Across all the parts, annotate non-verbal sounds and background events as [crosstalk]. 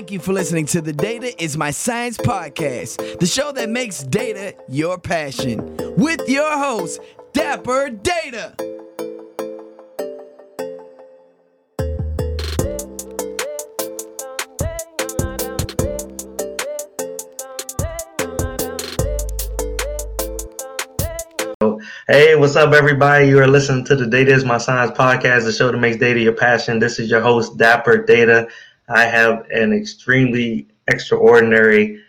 Thank you for listening to the Data is My Science podcast, the show that makes data your passion, with your host, Dapper Data. Hey, what's up, everybody? You are listening to the Data is My Science podcast, the show that makes data your passion. This is your host, Dapper Data. I have an extremely extraordinary,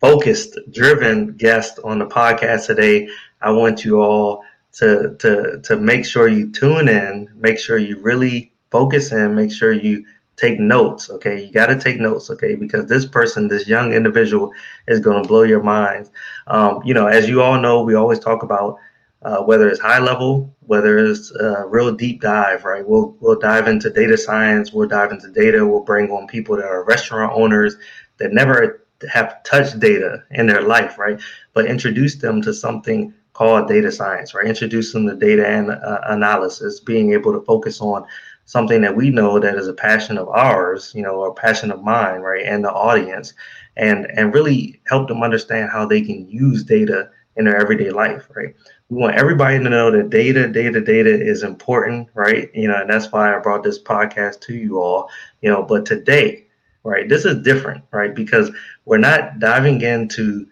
focused, driven guest on the podcast today. I want you all to to to make sure you tune in, make sure you really focus in, make sure you take notes. Okay, you got to take notes. Okay, because this person, this young individual, is going to blow your minds. Um, you know, as you all know, we always talk about uh, whether it's high level, whether it's a real deep dive, right? We'll we'll dive into data science, we'll dive into data, we'll bring on people that are restaurant owners that never have touched data in their life, right? But introduce them to something called data science, right? Introduce them to data and uh, analysis, being able to focus on something that we know that is a passion of ours, you know, a passion of mine, right, and the audience, and and really help them understand how they can use data in their everyday life, right? We want everybody to know that data, data, data is important, right? You know, and that's why I brought this podcast to you all, you know, but today, right, this is different, right? Because we're not diving into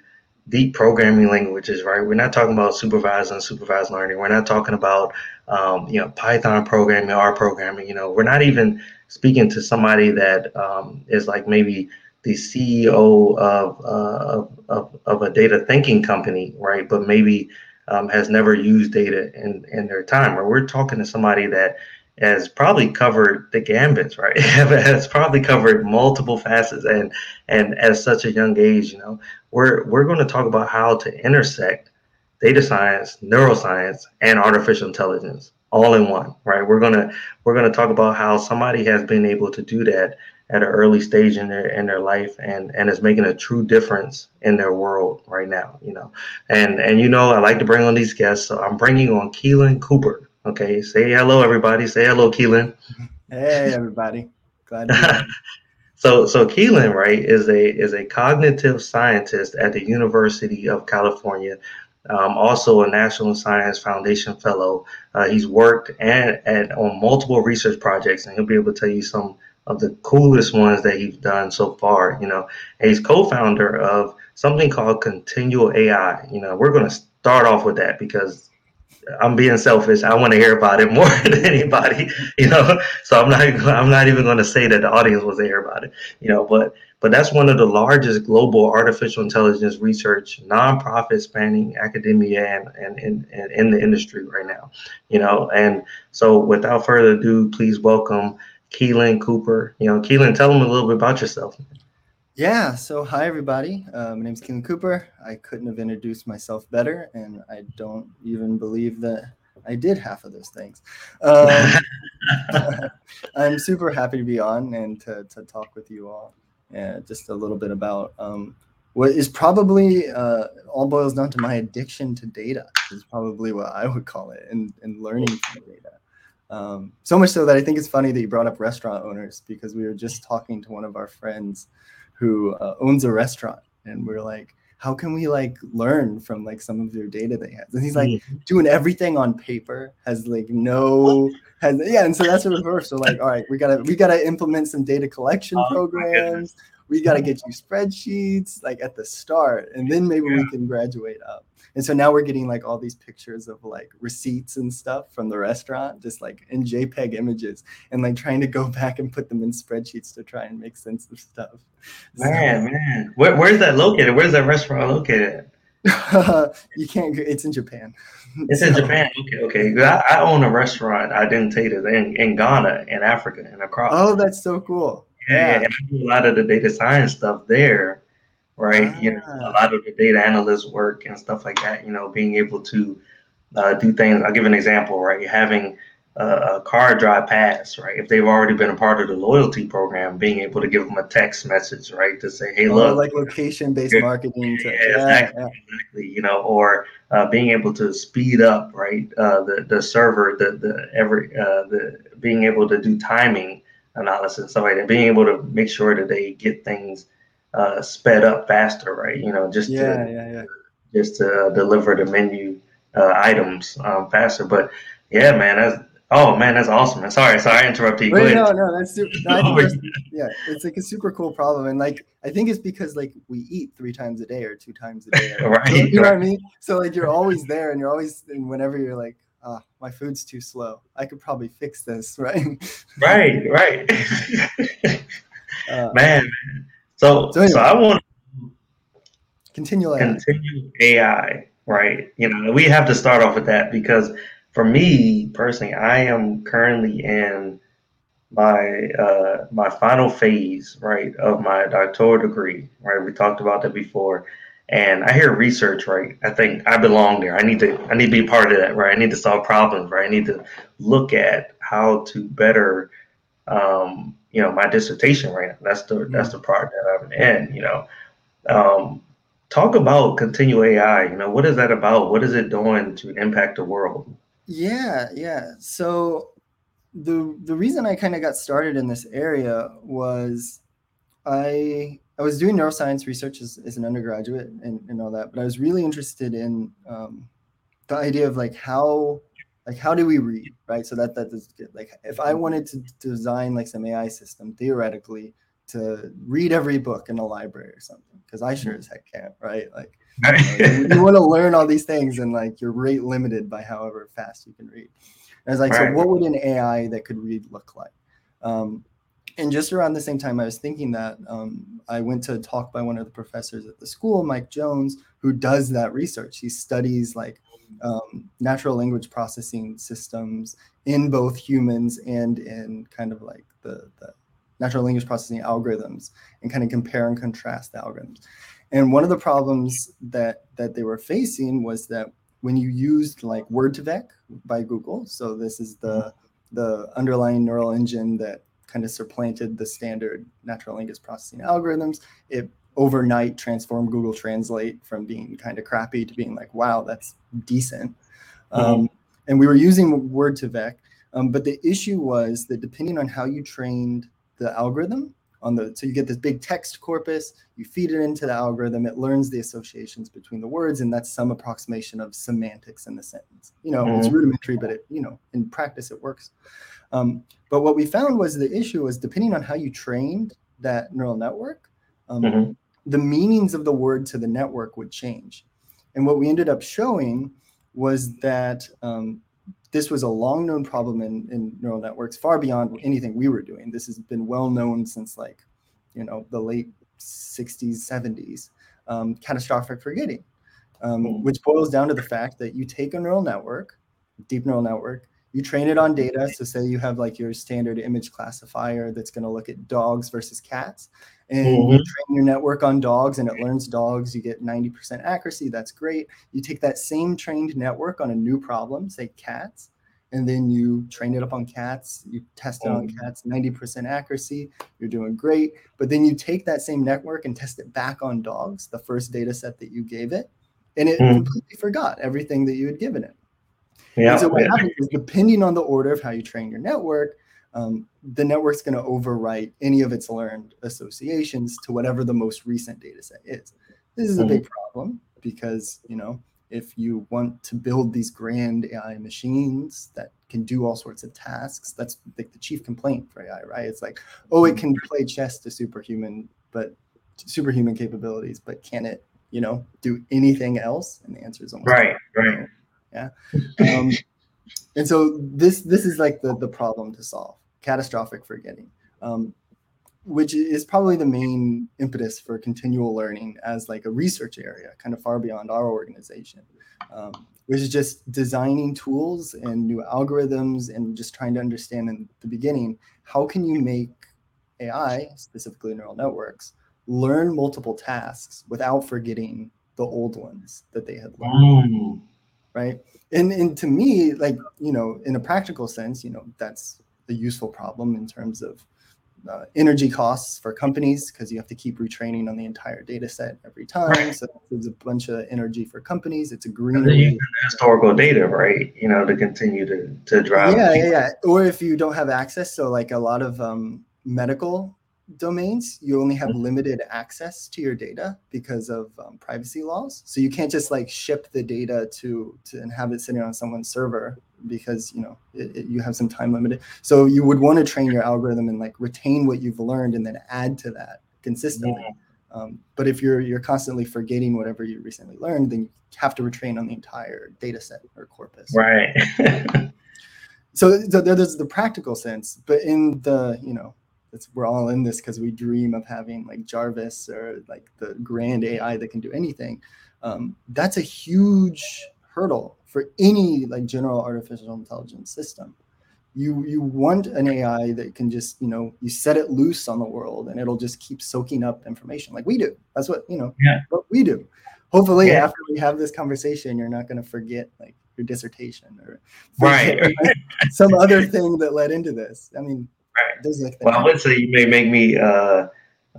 deep programming languages, right? We're not talking about supervised and supervised learning. We're not talking about, um, you know, Python programming, R programming. You know, we're not even speaking to somebody that um, is like maybe the CEO of, uh, of, of a data thinking company, right? But maybe um, has never used data in, in their time, or we're talking to somebody that has probably covered the gambits, right? [laughs] has probably covered multiple facets, and and at such a young age, you know, we're we're going to talk about how to intersect data science, neuroscience, and artificial intelligence all in one, right? We're gonna we're gonna talk about how somebody has been able to do that at an early stage in their in their life and and is making a true difference in their world right now you know. And and you know i like to bring on these guests so i'm bringing on keiland cooper okay? Say hello everybody. Say hello keiland. Hey everybody. Glad to [laughs] so so keiland right is a is a cognitive scientist at the university of california um, also a National Science Foundation fellow. Uh, he's worked and, and on multiple research projects, and he'll be able to tell you some of the coolest ones that he's done so far. You know, and he's co-founder of something called Continual AI. You know, we're going to start off with that because I'm being selfish. I want to hear about it [laughs] more than anybody. You know, so I'm not I'm not even going to say that the audience wants to hear about it. You know, but but that's one of the largest global artificial intelligence research nonprofit spanning academia and, and, and, and in the industry right now. You know, and so without further ado, please welcome Keiland Cooper. You know, Keiland, tell them a little bit about yourself. Yeah. So, hi everybody. Uh, my name is Keiland Cooper. I couldn't have introduced myself better, and I don't even believe that I did half of those things. Um, [laughs] I'm super happy to be on and to, to talk with you all. Yeah, just a little bit about um, what is probably uh, all boils down to my addiction to data is probably what I would call it, and, and learning from data. Um, so much so that I think it's funny that you brought up restaurant owners because we were just talking to one of our friends who uh, owns a restaurant, and we are like, how can we like learn from like some of your data they have? And he's like mm-hmm. doing everything on paper, has like no has yeah, and so that's a reverse. So like, all right, we gotta we gotta implement some data collection oh, programs. We gotta get you spreadsheets like at the start, and then maybe yeah. we can graduate up. And so now we're getting like all these pictures of like receipts and stuff from the restaurant, just like in JPEG images, and like trying to go [laughs] back and put them in spreadsheets to try and make sense of stuff. Man, so, man, Where, where's that located? Where's that restaurant located? [laughs] you can't. It's in Japan. [laughs] It's so, in Japan. Okay, okay. I, I, own a restaurant. I didn't tell you in in Ghana, in Africa, and across. Oh, that's so cool. Yeah, yeah. I do a lot of the data science stuff there right? Ah. You know, a ah. lot of the data analyst work and stuff like that. You know, being able to uh, do things. I'll give an example, right? Having a, a card drive pass, right? If they've already been a part of the loyalty program, being able to give them a text message, right, to say, "Hey, oh, look," like location-based marketing. To, yeah, yeah, exactly, yeah. exactly. You know, or uh, being able to speed up, right, uh, the the server, the the every uh, the being able to do timing analysis, so like being able to make sure that they get things uh, sped up faster, right? You know, just yeah, to, yeah, yeah. just to deliver the menu uh, items um, faster. But yeah, man, that's oh man, that's awesome. Man. Sorry, sorry, I interrupted you. Wait, no, no, that's super. [laughs] No, that's, yeah, it's like a super cool problem, and like I think it's because like we eat three times a day or two times a day, [laughs] Right, You know what I mean? So like you're always there, and you're always, and whenever you're like, ah, my food's too slow, I could probably fix this, [laughs] right? Right, right. [laughs] Uh, man. So, So so. I want continual to ad. continue AI, right? You know, we have to start off with that because for me personally, I am currently in my uh my final phase, right, of my doctoral degree, right? We talked about that before. And I hear research, right? I think I belong there. I need to I need to be part of that, right? I need to solve problems, right? I need to look at how to better um, you know, my dissertation right now. That's the that's the part that I'm in, you know. Um, talk about continue AI, you know, what is that about? What is it doing to impact the world? Yeah, yeah. So the the reason I kind of got started in this area was I I was doing neuroscience research as, as an undergraduate and, and all that, but I was really interested in um, the idea of like how like how do we read, right? So that that is good. Like if I wanted to design like some AI system theoretically to read every book in a library or something, because I sure as heck can't, right? Like you, you want to learn all these things and like you're rate limited by however fast you can read. And I was like, Right. so what would an AI that could read look like? Um, and just around the same time I was thinking that, um, I went to a talk by one of the professors at the school, Mike Jones, who does that research. He studies like um, natural language processing systems in both humans and in kind of like the, the natural language processing algorithms and kind of compare and contrast the algorithms. And one of the problems that that they were facing was that when you used like Word2Vec by Google, so this is the the underlying neural engine that kind of supplanted the standard natural language processing algorithms, it overnight transformed Google Translate from being kind of crappy to being like, wow, that's decent. Um, and we were using Word2Vec, um, but the issue was that depending on how you trained the algorithm, on the so you get this big text corpus you feed it into the algorithm it learns the associations between the words and that's some approximation of semantics in the sentence you know it's Mhm. rudimentary but it you know in practice it works um, but what we found was the issue was depending on how you trained that neural network um, Mhm. the meanings of the word to the network would change and what we ended up showing was that um, this was a long known problem in, in neural networks far beyond anything we were doing this has been well known since like you know the late 60s 70s um, catastrophic forgetting um, Mm. which boils down to the fact that you take a neural network deep neural network you train it on data so say you have like your standard image classifier that's going to look at dogs versus cats and you Mhm. train your network on dogs and it learns dogs you get 90% accuracy that's great you take that same trained network on a new problem say cats and then you train it up on cats you test it on Mhm. cats 90% accuracy you're doing great but then you take that same network and test it back on dogs the first data set that you gave it and it Mhm. completely forgot everything that you had given it Yeah. and so what happens is, depending on the order of how you train your network, um, the network's going to overwrite any of its learned associations to whatever the most recent data set is. This is a big problem because you know if you want to build these grand AI machines that can do all sorts of tasks, that's like the chief complaint for AI, right? It's like, oh, it can play chess to superhuman, but superhuman capabilities, but can it, you know, do anything else? And the answer is almost Right, right. Um, [laughs] and so this this is like the the problem to solve catastrophic forgetting um, which is probably the main impetus for continual learning as like a research area kind of far beyond our organization um, which is just designing tools and new algorithms and just trying to understand in the beginning how can you make ai specifically neural networks learn multiple tasks without forgetting the old ones that they had learned Mm. Right and and to me like you know in a practical sense you know that's a useful problem in terms of uh, energy costs for companies because you have to keep retraining on the entire data set every time Right. so there's a bunch of energy for companies it's a And greener they're way using the historical data, right? You know, to continue to to drive. yeah, yeah, yeah. Or if you don't have access, so like a lot of um, medical domains, you only have limited access to your data because of um, privacy laws. So you can't just like ship the data to, to and have it sitting on someone's server because you know it, it, you have some time limited. So you would want to train your algorithm and like retain what you've learned and then add to that consistently. Yeah. Um, but if you're you're constantly forgetting whatever you recently learned, then you have to retrain on the entire data set or corpus. Right. [laughs] so, so there's the practical sense, but in the you know it's, we're all in this because we dream of having like Jarvis or like the grand AI that can do anything. Um, that's a huge hurdle for any like general artificial intelligence system. You you want an AI that can just you know you set it loose on the world and it'll just keep soaking up information like we do. That's what you know yeah. what we do. Hopefully, yeah. after we have this conversation, you're not going to forget like your dissertation or right [laughs] some other thing that led into this. I mean, Right. Well, I would say you may make me uh,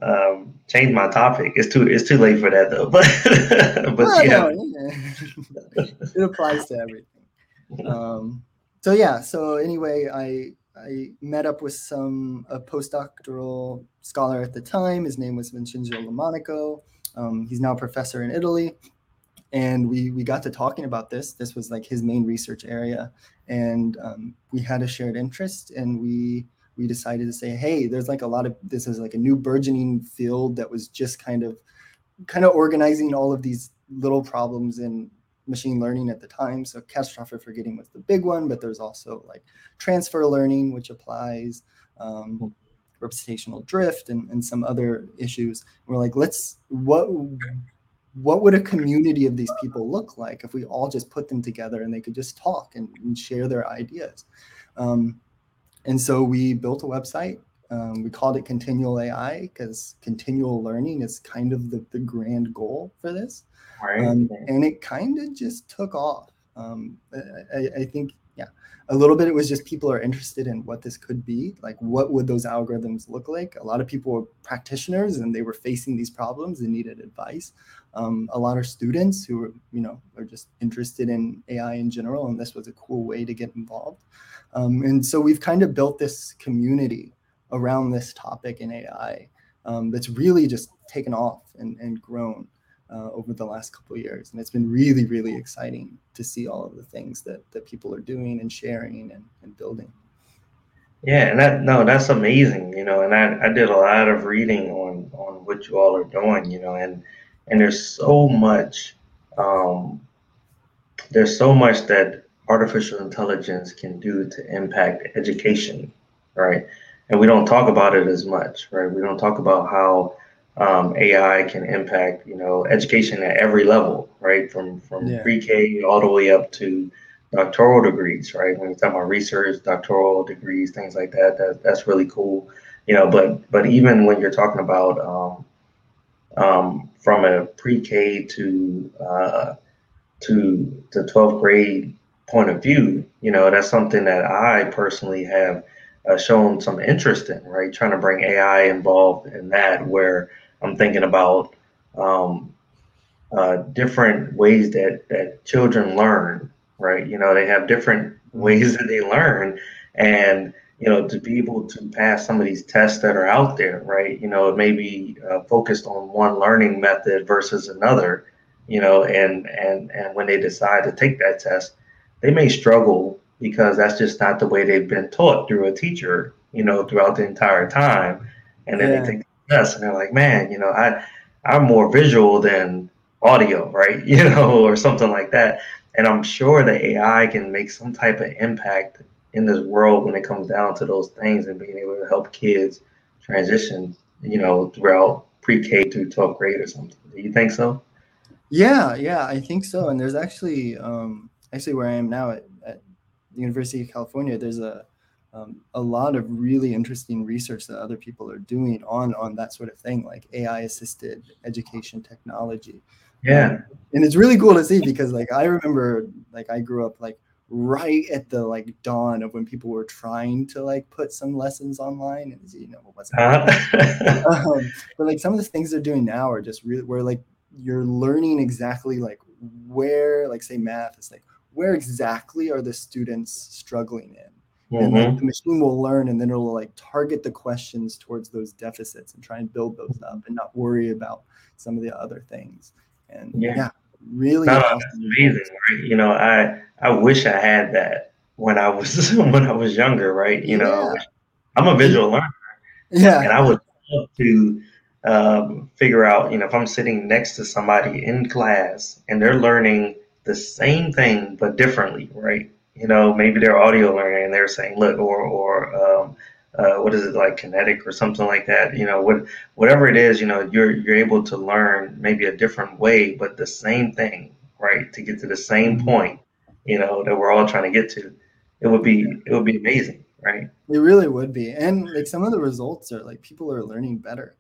um, change my topic. It's too it's too late for that though. [laughs] But but yeah. No, yeah. [laughs] it applies to everything. Um, so yeah. So anyway, I I met up with some a postdoctoral scholar at the time. His name was Vincenzo Lomonaco. Um, he's now a professor in Italy, and we we got to talking about this. This was like his main research area, and um, we had a shared interest, and we we decided to say, hey, there's like a lot of this is like a new burgeoning field that was just kind of kind of organizing all of these little problems in machine learning at the time. So catastrophic forgetting was the big one, but there's also like transfer learning, which applies, um, representational drift, and, and some other issues. And we're like, let's what what would a community of these people look like if we all just put them together and they could just talk and, and share their ideas? Um, and so we built a website. Um, we called it Continual AI because continual learning is kind of the, the grand goal for this. Right. Um, and it kind of just took off. Um, I, I, think, yeah, a little bit it was just people are interested in what this could be. Like, what would those algorithms look like? A lot of people were practitioners and they were facing these problems and needed advice. Um, a lot of students who were, you know, are just interested in AI in general, and this was a cool way to get involved. Um, and so we've kind of built this community around this topic in AI um, that's really just taken off and, and grown uh, over the last couple years. And it's been really, really exciting to see all of the things that, that people are doing and sharing and, and building. Yeah, and that no, that's amazing, you know. And I, I did a lot of reading on on what you all are doing, you know, and and there's so much um, there's so much that artificial intelligence can do to impact education, right? And we don't talk about it as much, right? We don't talk about how um, AI can impact, you know, education at every level, right? From from yeah. pre-K all the way up to doctoral degrees, right? When you talk about research, doctoral degrees, things like that, that that's really cool, you know. But but even when you're talking about um, um, from a pre-K to uh, to to 12th grade point of view, you know, that's something that I personally have uh, shown some interest in, right? Trying to bring AI involved in that, where I'm thinking about um, uh, different ways that that children learn, right? You know, they have different ways that they learn, and you know, to be able to pass some of these tests that are out there, right? You know, it may be uh, focused on one learning method versus another, you know, and and and when they decide to take that test, they may struggle because that's just not the way they've been taught through a teacher, you know, throughout the entire time. And then yeah. they take the and they're like, man, you know, I I'm more visual than audio, right? [laughs] You know, or something like that. And I'm sure that AI can make some type of impact in this world when it comes down to those things and being able to help kids transition, you know, throughout pre-K through 12th grade or something. Do you think so? Yeah, yeah, I think so. And there's actually um, actually where I am now at, at the University of California, there's a um, a lot of really interesting research that other people are doing on on that sort of thing, like AI assisted education technology. Yeah, um, and it's really cool to see because like I remember like I grew up like right at the like dawn of when people were trying to like put some lessons online and you know it wasn't uh-huh. um, but like some of the things they're doing now are just really where like you're learning exactly like where like say math is like where exactly are the students struggling in and like, the machine will learn and then it'll like target the questions towards those deficits and try and build those up and not worry about some of the other things. And yeah, yeah really no, awesome amazing right? You know i i wish i had that when i was [laughs] when i was younger right? You know yeah. i'm a visual learner yeah. And i would love to um, figure out you know if i'm sitting next to somebody in class and they're learning the same thing but differently right you know maybe they're audio learning and they're saying look or or um, uh, what is it like kinetic or something like that? You know what whatever it is you know you're you're able to learn maybe a different way but the same thing right? To get to the same mm-hmm. point you know that we're all trying to get to it would be it would be amazing right? It really would be. And like some of the results are like people are learning better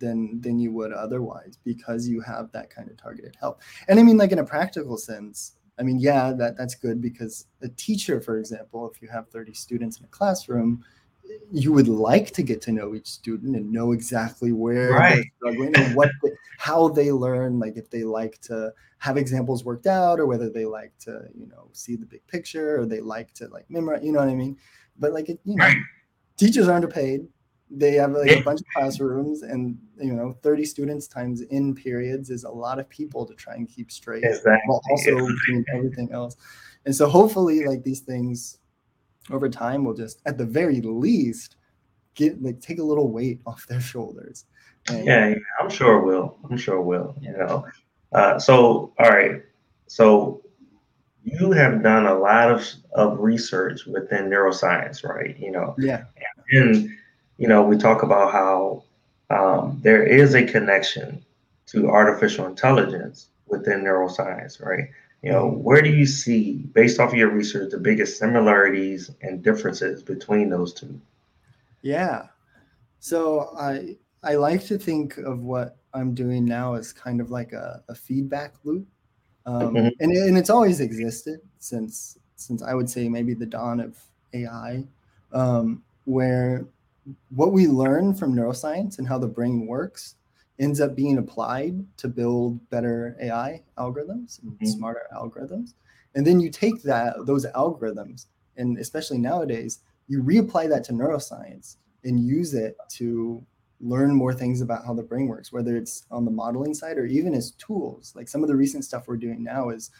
than than you would otherwise because you have that kind of targeted help. And i mean like in a practical sense i mean yeah that that's good because a teacher for example if you have 30 students in a classroom you would like to get to know each student and know exactly where right. they're struggling and what the, how they learn like if they like to have examples worked out or whether they like to you know see the big picture or they like to like memorize you know what i mean but like it, you know right. teachers aren't paid they have like a bunch of classrooms and you know 30 students times in periods is a lot of people to try and keep straight exactly. while also doing everything else. And so hopefully like these things over time will just at the very least get like take a little weight off their shoulders. And, yeah, yeah, i'm sure it will. I'm sure it will you know. Uh, so all right. So you have done a lot of, of research within neuroscience right? You know yeah. and you know we talk about how um, there is a connection to artificial intelligence within neuroscience right you know, where do you see, based off of your research, the biggest similarities and differences between those two? Yeah. So I I like to think of what I'm doing now as kind of like a, a feedback loop. Um, mm-hmm. and, and it's always existed since since I would say maybe the dawn of AI, um, where what we learn from neuroscience and how the brain works ends up being applied to build better AI algorithms and mm-hmm. smarter algorithms. And then you take that those algorithms, and especially nowadays, you reapply that to neuroscience and use it to learn more things about how the brain works, whether it's on the modeling side or even as tools. Like some of the recent stuff we're doing now is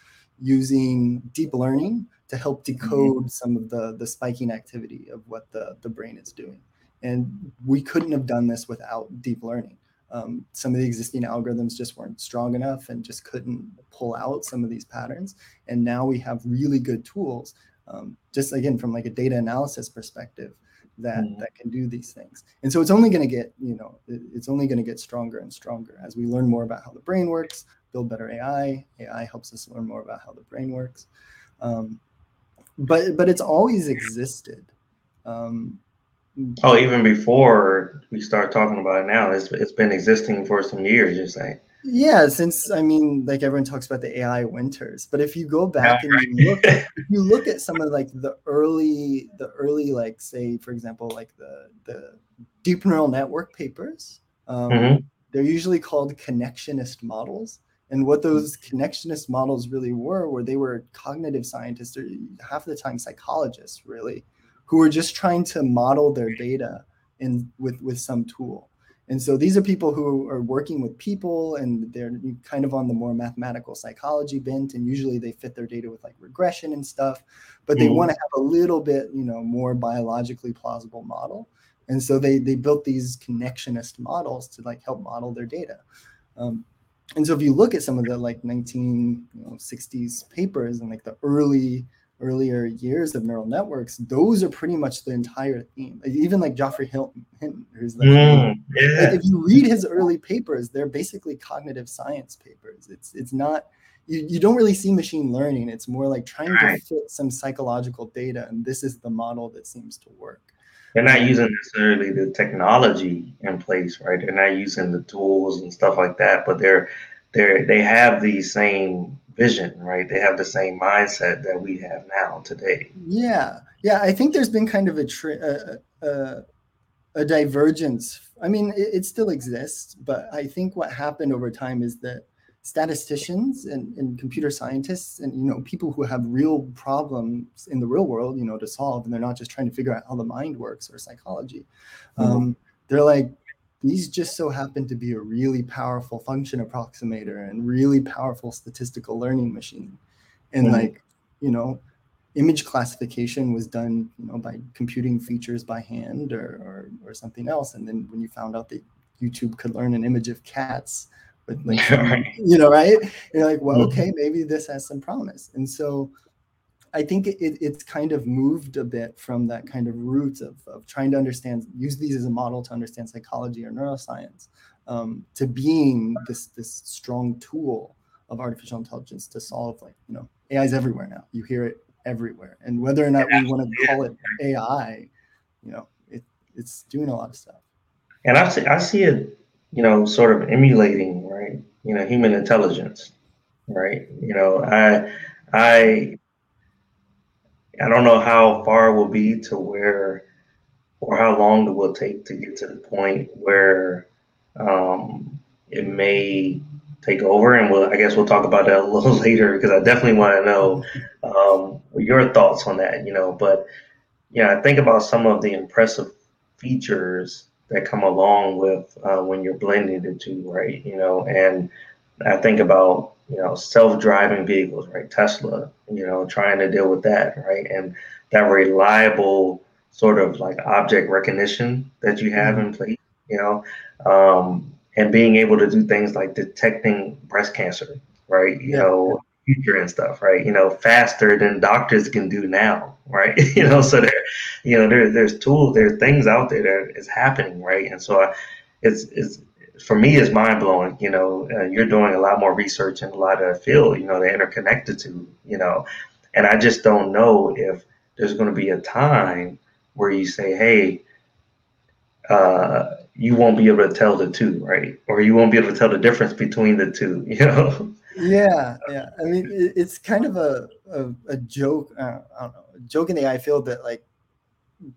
using deep learning to help decode mm-hmm. some of the the spiking activity of what the the brain is doing. And we couldn't have done this without deep learning. Um, some of the existing algorithms just weren't strong enough and just couldn't pull out some of these patterns. And now we have really good tools um, just again from like a data analysis perspective that mm-hmm. that can do these things. And so it's only going to get you know it, it's only going to get stronger and stronger as we learn more about how the brain works build better ai ai helps us learn more about how the brain works. Um, but but it's always existed. Um, Oh, even before we start talking about it now, it's it's been existing for some years. You're saying? Yeah, since I mean, like everyone talks about the AI winters, but if you go back and you look, if [laughs] you look at some of like the early, the early, like say, for example, like the the deep neural network papers, um, mm-hmm. they're usually called connectionist models. And what those connectionist models really were, were they were cognitive scientists, or half the time psychologists, really, who are just trying to model their data in with with some tool. And so these are people who are working with people and they're kind of on the more mathematical psychology bent. And usually they fit their data with like regression and stuff, but they mm-hmm. want to have a little bit, you know, more biologically plausible model. And so they they built these connectionist models to like help model their data. Um, and so if you look at some of the like 1960s papers and like the early earlier years of neural networks, those are pretty much the entire theme. Even like Geoffrey Hinton, who's the mm, yeah. if you read his early papers, they're basically cognitive science papers. It's it's not you, you don't really see machine learning. It's more like trying right. to fit some psychological data, and this is the model that seems to work. They're not using necessarily the technology in place, right? They're not using the tools and stuff like that, but they're they're they have these same vision, right? They have the same mindset that we have now today. Yeah, yeah. I think there's been kind of a a, a, a, divergence. I mean, it, it, still exists, but I think what happened over time is that statisticians and, and computer scientists and you know people who have real problems in the real world you know to solve and they're not just trying to figure out how the mind works or psychology mm-hmm. um, they're like these just so happen to be a really powerful function approximator and really powerful statistical learning machine. And mm-hmm. like you know image classification was done you know by computing features by hand or, or, or something else. And then when you found out that youtube could learn an image of cats with like [laughs] you know right? You're like well mm-hmm. okay maybe this has some promise. And so i think it, it's kind of moved a bit from that kind of roots of, of trying to understand use these as a model to understand psychology or neuroscience um, to being this this strong tool of artificial intelligence to solve like you know ai is everywhere now you hear it everywhere and whether or not we want to call it ai you know it, it's doing a lot of stuff and i see i see it you know sort of emulating right? You know, human intelligence, right? You know, I, I, I don't know how far we'll be to where, or how long it will take to get to the point where um, it may take over. And we'll, I guess we'll talk about that a [laughs] little later because I definitely want to know um, your thoughts on that. You know, but yeah, I think about some of the impressive features that come along with uh, when you're blending the two, right? You know, and I think about you know self-driving vehicles, right? Tesla, you know, trying to deal with that, right? And that reliable sort of like object recognition that you have mm-hmm. in place, you know, um, and being able to do things like detecting breast cancer, right? You yeah. know, future and stuff, right? You know, faster than doctors can do now, right? [laughs] you know, so there, you know, there, there's tools, there's things out there that is happening, right? And so I, it's, it's, for me, it's mind blowing. You know, uh, you're doing a lot more research in a lot of field, you know, they're interconnected to, you know, and I just don't know if there's going to be a time where you say, hey, uh, you won't be able to tell the two, right? Or you won't be able to tell the difference between the two, [laughs] you know? yeah, yeah. I mean, it's kind of a a, a joke. Uh, I don't know, joke in the AI field that like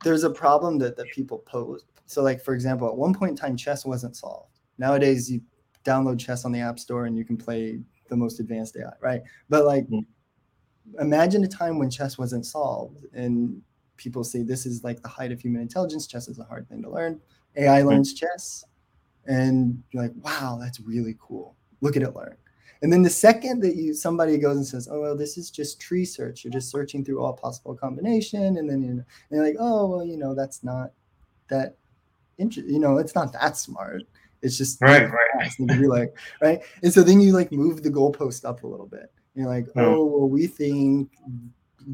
there's a problem that that people pose. So, like for example, at one point in time, chess wasn't solved. Nowadays, you download chess on the app store and you can play the most advanced AI, right? But like, mm-hmm. imagine a time when chess wasn't solved and people say this is like the height of human intelligence. Chess is a hard thing to learn. AI learns chess, and you're like, wow, that's really cool. Look at it learn. And then the second that you somebody goes and says, "Oh well, this is just tree search. You're just searching through all possible combination," and then you know, and you're like, "Oh well, you know, that's not that interesting. You know, it's not that smart. It's just right, right. And you're like, [laughs] right. And so then you like move the goalpost up a little bit. You're like, hmm. oh, well, we think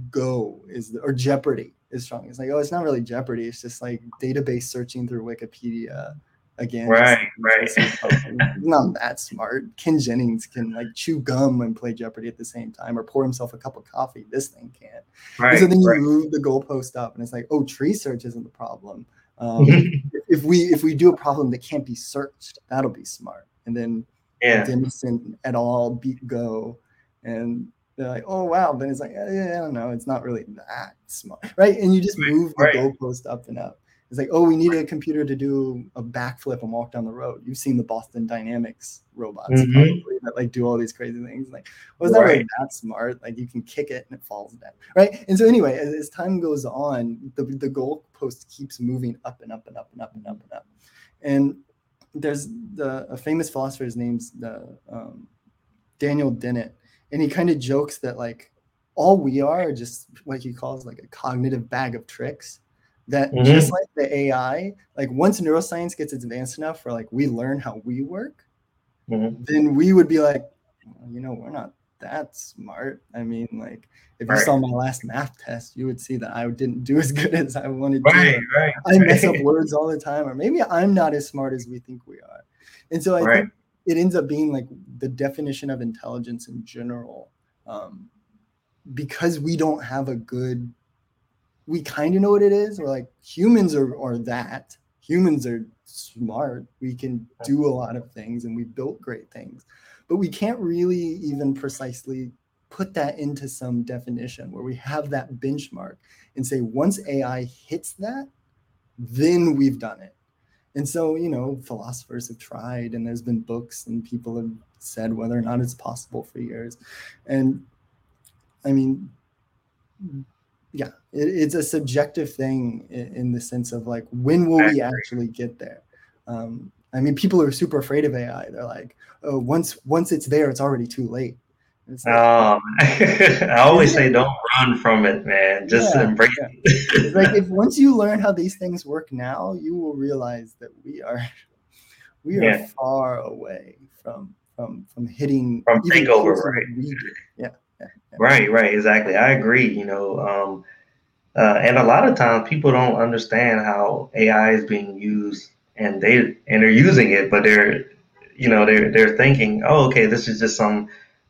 Go is the, or Jeopardy is strong. It's like, oh, it's not really Jeopardy. It's just like database searching through Wikipedia again. Right, right. [laughs] not that smart. Ken Jennings can like chew gum and play Jeopardy at the same time, or pour himself a cup of coffee. This thing can't. Right. And so then you right. move the goalpost up, and it's like, oh, tree search isn't the problem. [laughs] Um, if we if we do a problem that can't be searched, that'll be smart. And then yeah. Denison et al. beat Go, and they're like, oh wow. Then it's like, yeah, I don't know, it's not really that smart, right? And you just move the goalpost up and up. It's like, oh, we need a computer to do a backflip and walk down the road. You've seen the Boston Dynamics robots mm-hmm. that like do all these crazy things. Like, well, it's not really that smart. Like you can kick it and it falls down, right? And so anyway, as, as time goes on, the the goalpost keeps moving up and up and up and up and up and up. And there's the a famous philosopher. His name's the um, Daniel Dennett, and he kind of jokes that like all we are, are just what he calls like a cognitive bag of tricks that mm-hmm. just like the AI, like once neuroscience gets advanced enough for like we learn how we work, mm-hmm. then we would be like, well, you know, we're not that smart. I mean, like if right. you saw my last math test, you would see that I didn't do as [laughs] good as I wanted right, to. Right, I mess up [laughs] words all the time, or maybe I'm not as smart as we think we are. And so I think it ends up being like the definition of intelligence in general. Um, because we don't have a good we kind of know what it is. We're like humans are, are that. Humans are smart. We can do a lot of things and we built great things. But we can't really even precisely put that into some definition where we have that benchmark and say once AI hits that, then we've done it. and so you know philosophers have tried and there's been books and people have said whether or not it's possible for years and i mean yeah it, it's a subjective thing in, in, the sense of like when will we actually get there um, i mean people are super afraid of ai they're like oh once once it's there it's already too late like, oh, [laughs] I always say don't run from it, man. Just yeah, embrace yeah. it. [laughs] like if once you learn how these things work now, you will realize that we are [laughs] we are yeah. far away from from from hitting from takeover, right? Yeah, Right, right, exactly. I agree. You know, um, uh, and a lot of times people don't understand how AI is being used, and they and they're using it, but they're you know they're they're thinking, oh, okay, this is just some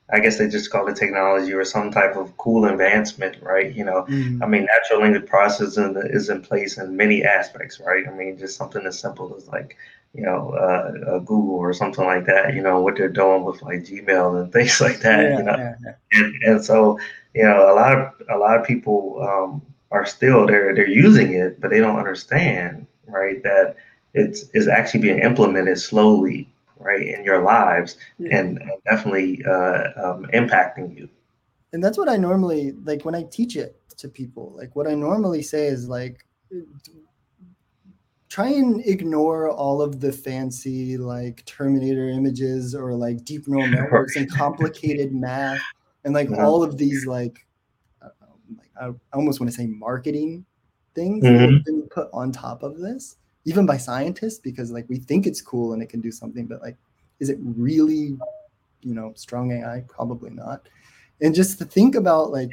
I guess they just call it technology or some type of cool advancement, right? You know, mm-hmm. I mean, natural language processing is in place in many aspects, right? I mean, just something as simple as like, you know, uh, uh, Google or something like that. You know, what they're doing with like Gmail and [laughs] things like that. Yeah, you know, yeah, yeah. And, and so you know, a lot of a lot of people um, are still there. They're using it, but they don't understand, right? That it's is actually being implemented slowly right in your lives yeah. and, and, definitely uh, um, impacting you and that's what i normally like when i teach it to people like what i normally say is like try and ignore all of the fancy like terminator images or like deep neural [laughs] networks and complicated math and like yeah. all of these like I, almost want to say marketing things mm-hmm. that have been put on top of this even by scientists because like we think it's cool and it can do something but like is it really you know strong ai probably not and just to think about like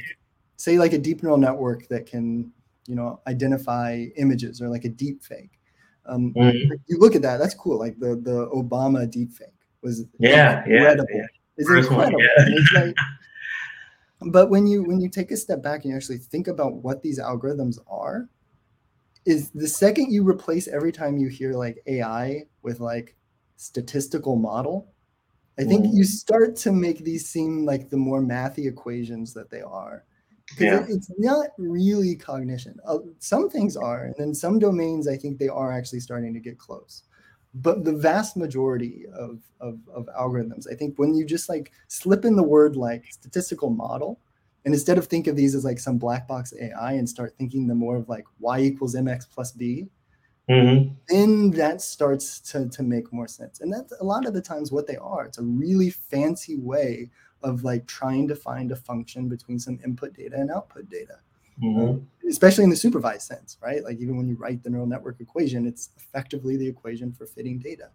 say like a deep neural network that can you know identify images or like a deep fake um, mm-hmm. you look at that that's cool like the the obama deep fake was yeah incredible. yeah, yeah. it's incredible yeah. it's like, but when you when you take a step back and you actually think about what these algorithms are is the second you replace every time you hear like AI with like statistical model, I think you start to make these seem like the more mathy equations that they are. Because yeah. it's not really cognition. Uh, some things are, and then some domains, I think they are actually starting to get close. But the vast majority of, of, of algorithms, I think when you just like slip in the word like statistical model, and instead of think of these as like some black box AI and start thinking them more of like y equals mx plus b, mm-hmm. then that starts to, to make more sense. And that's a lot of the times what they are. It's a really fancy way of like trying to find a function between some input data and output data. Mm-hmm. Um, especially in the supervised sense, right? Like even when you write the neural network equation, it's effectively the equation for fitting data.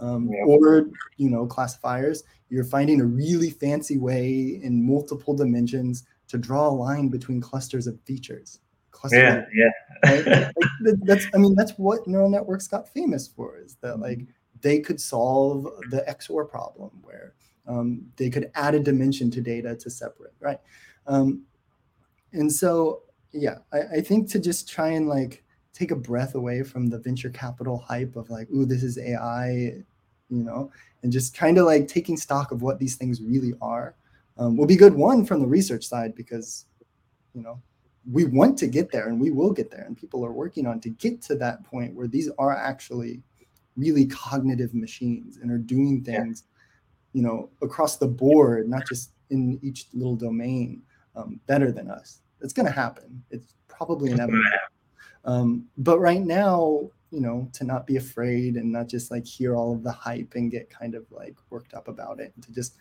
Um, yeah. Or you know classifiers, you're finding a really fancy way in multiple dimensions to draw a line between clusters of features. Clusters yeah, yeah. [laughs] right? like, that's I mean that's what neural networks got famous for is that like mm-hmm. they could solve the XOR problem where um, they could add a dimension to data to separate, right? Um, and so yeah, I, I think to just try and like take a breath away from the venture capital hype of like, ooh, this is AI, you know, and just kind of like taking stock of what these things really are um, will be good one from the research side because you know we want to get there and we will get there and people are working on to get to that point where these are actually really cognitive machines and are doing things yeah. you know across the board not just in each little domain um, better than us. It's going to happen. It's probably inevitable. um, but right now you know to not be afraid and not just like hear all of the hype and get kind of like worked up about it and to just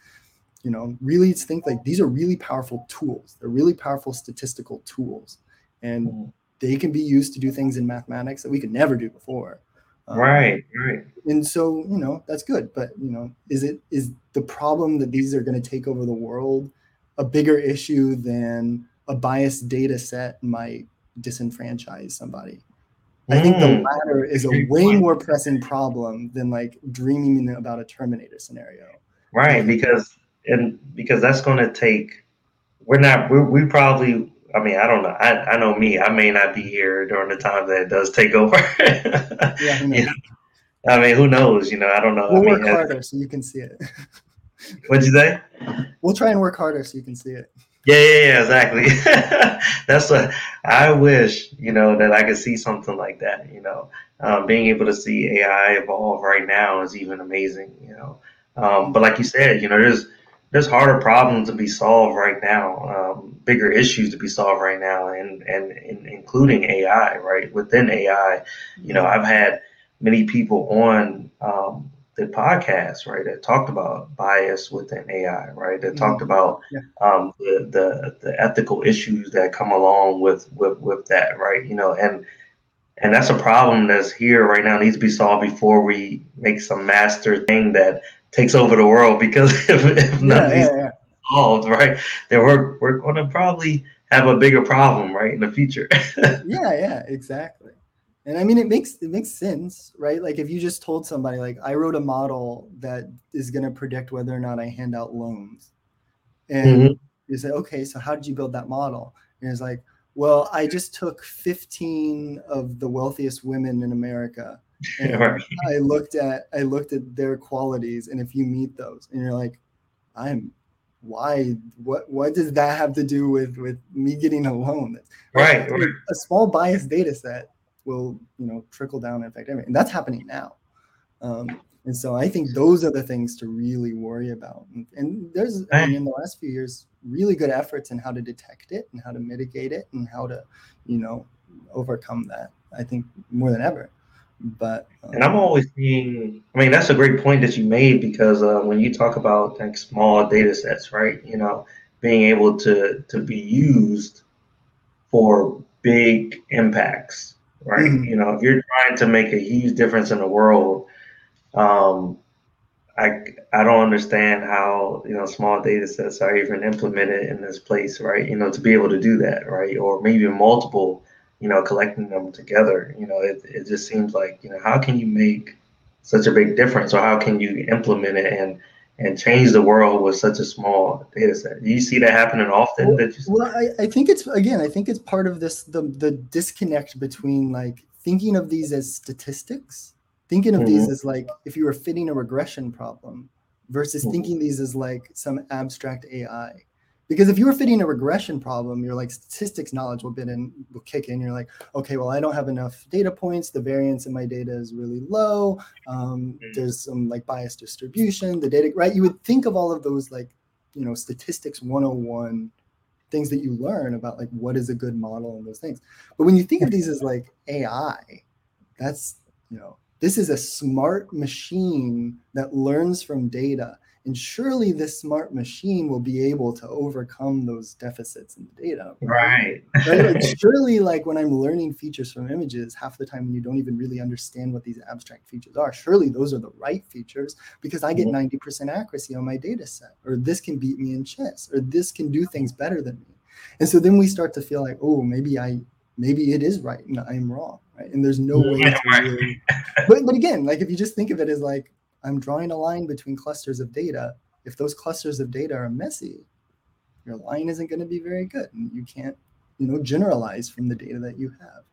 you know really think like these are really powerful tools. They're really powerful statistical tools. And mm-hmm. they can be used to do things in mathematics that we could never do before. Um, right right. and so you know that's good. But you know is it is the problem that these are going to take over the world a bigger issue than a biased data set might disenfranchise somebody? I think the mm. latter is a way more pressing problem than like dreaming about a Terminator scenario. Right, because and because that's going to take. We're not. we we probably. I mean, I don't know. I, I know me. I may not be here during the time that it does take over. yeah, [laughs] you know? I mean, who knows? You know, I don't know. We'll I mean, work harder so you can see it. [laughs] What'd you say? We'll try and work harder so you can see it. Yeah, yeah, yeah exactly. [laughs] That's what I wish, you know, that I could see something like that. You know, um, being able to see AI evolve right now is even amazing. You know, um, but like you said, you know, there's there's harder problems to be solved right now, um, bigger issues to be solved right now, and, and, and including AI. Right within AI, you know, I've had many people on um, the podcast, right, that talked about bias within AI, right, that mm-hmm. talked about yeah. um, the, the the ethical issues that come along with with with that, right, you know, and and that's a problem that's here right now needs to be solved before we make some master thing that takes over the world because [laughs] if, if these yeah, yeah. solved, right, then we're we're going to probably have a bigger problem, right, in the future. [laughs] yeah, yeah, exactly. And I mean, it makes it makes sense, right? Like if you just told somebody, like, I wrote a model that is going to predict whether or not I hand out loans, and mm-hmm. you say, okay, so how did you build that model? And it's like, well, I just took 15 of the wealthiest women in America I looked at I looked at their qualities, and if you meet those, and you're like, I'm why what what does that have to do with with me getting a loan? Right, right. A small biased data set will you know trickle down and affect everything, and that's happening now. Um, and so I think those are the things to really worry about. And, and there's I mean, in the last few years really good efforts in how to detect it and how to mitigate it and how to you know overcome that. I think more than ever. But um, and I'm always seeing. I mean, that's a great point that you made because uh, when you talk about like small data sets, right? You know, being able to to be used for big impacts, right? Mm-hmm. You know, if you're trying to make a huge difference in the world, um, I I don't understand how you know small data sets are even implemented in this place, right? You know, to be able to do that, right? Or maybe multiple you know, collecting them together. You know, it, it just seems like, you know, how can you make such a big difference or how can you implement it and and change the world with such a small data set? Do you see that happening often? Well, well I, I think it's again, I think it's part of this the the disconnect between like thinking of these as statistics, thinking of mm-hmm. these as like if you were fitting a regression problem versus mm-hmm. thinking these as like some abstract AI. Because if you were fitting a regression problem, your like statistics knowledge will, in, will kick in. You're like, okay, well, I don't have enough data points. The variance in my data is really low. Um, mm-hmm. There's some like bias distribution. The data, right? You would think of all of those like, you know, statistics 101 things that you learn about like what is a good model and those things. But when you think of these as like AI, that's, you know, this is a smart machine that learns from data and surely this smart machine will be able to overcome those deficits in the data. Right. right? Like [laughs] surely, like when I'm learning features from images, half the time when you don't even really understand what these abstract features are, surely those are the right features because I get 90% mm-hmm. accuracy on my data set, or this can beat me in chess, or this can do things better than me. And so then we start to feel like, oh, maybe I maybe it is right and I'm wrong. Right. And there's no way to really [laughs] but, but again, like if you just think of it as like I'm drawing a line between clusters of data. If those clusters of data are messy, your line isn't going to be very good, and you can't, you know, generalize from the data that you have.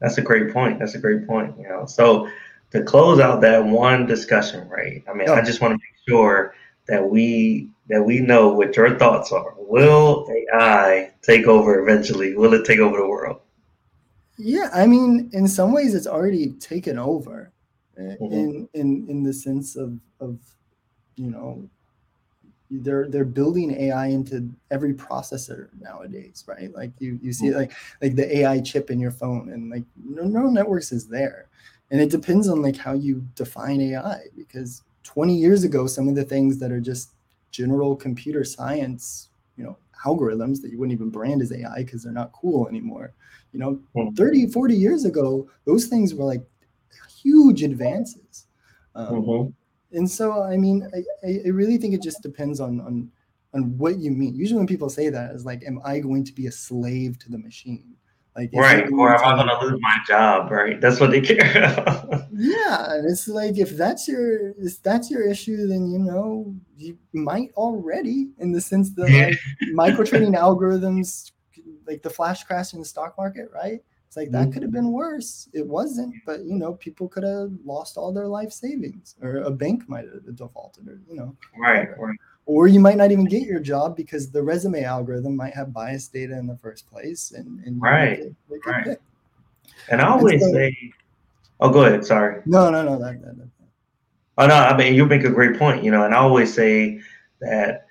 That's a great point. That's a great point. You know, so to close out that one discussion, right? I mean, oh. I just want to make sure that we that we know what your thoughts are. Will AI take over eventually? Will it take over the world? Yeah, I mean, in some ways, it's already taken over mm-hmm. in in in the sense of of you know they're they're building AI into every processor nowadays, right? Like you you see mm-hmm. like like the AI chip in your phone, and like neural networks is there, and it depends on like how you define AI. Because 20 years ago, some of the things that are just general computer science, you know, algorithms that you wouldn't even brand as AI because they're not cool anymore. You know, mm-hmm. 30, 40 years ago, those things were like huge advances. Um, mm-hmm. And so, I mean, I, I really think it just depends on on on what you mean. Usually, when people say that, is like, "Am I going to be a slave to the machine?" Like, right, or am I going to lose my job? Right, that's what they care [laughs] about. yeah, and it's like if that's your if that's your issue, then you know you might already, in the sense that like [laughs] micro trading algorithms, like the flash crash in the stock market, right? It's like that mm-hmm. could have been worse. It wasn't, but you know, people could have lost all their life savings, or a bank might have defaulted, or you know. Right, right. or you might not even get your job because the resume algorithm might have biased data in the first place and, and right, it, make right. Pick. And I always so, say, "Oh, go ahead. Sorry." No, no, no. That, that, that. Oh no, I mean you make a great point. You know, and I always say that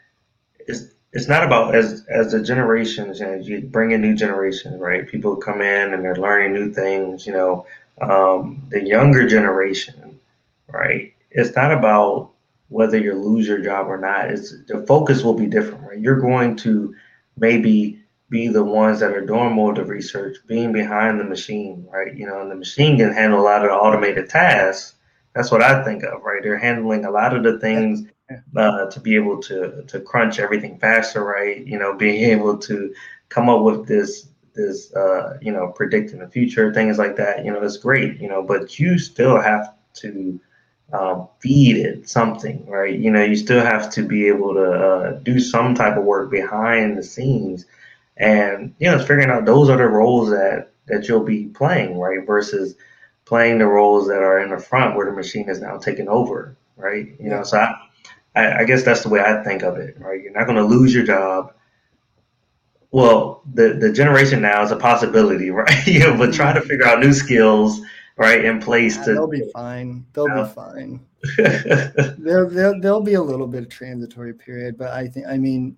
it's not about as as the generations and you bring in new generations, right? People come in and they're learning new things. You know, um, the younger generation, right? It's not about whether you lose your job or not. It's the focus will be different, right? You're going to maybe be the ones that are doing more of the research, being behind the machine, right? You know, and the machine can handle a lot of the automated tasks. That's what I think of, right? They're handling a lot of the things uh, to be able to to crunch everything faster, right? You know, being [laughs] able to come up with this this uh, you know predicting the future, things like that. You know, it's great, you know, but you still have to um, feed it something, right? You know, you still have to be able to uh, do some type of work behind the scenes, and you know, it's figuring out those are the roles that that you'll be playing, right? Versus playing the roles that are in the front where the machine is now taking over, right? You know, so I, I, I guess that's the way I think of it, right? You're not going to lose your job. Well, the the generation now is a possibility, [laughs] right? you know, but try to figure out new skills right in place yeah, to they'll be fine they'll be fine there, there there'll be a little bit of transitory period but i think i mean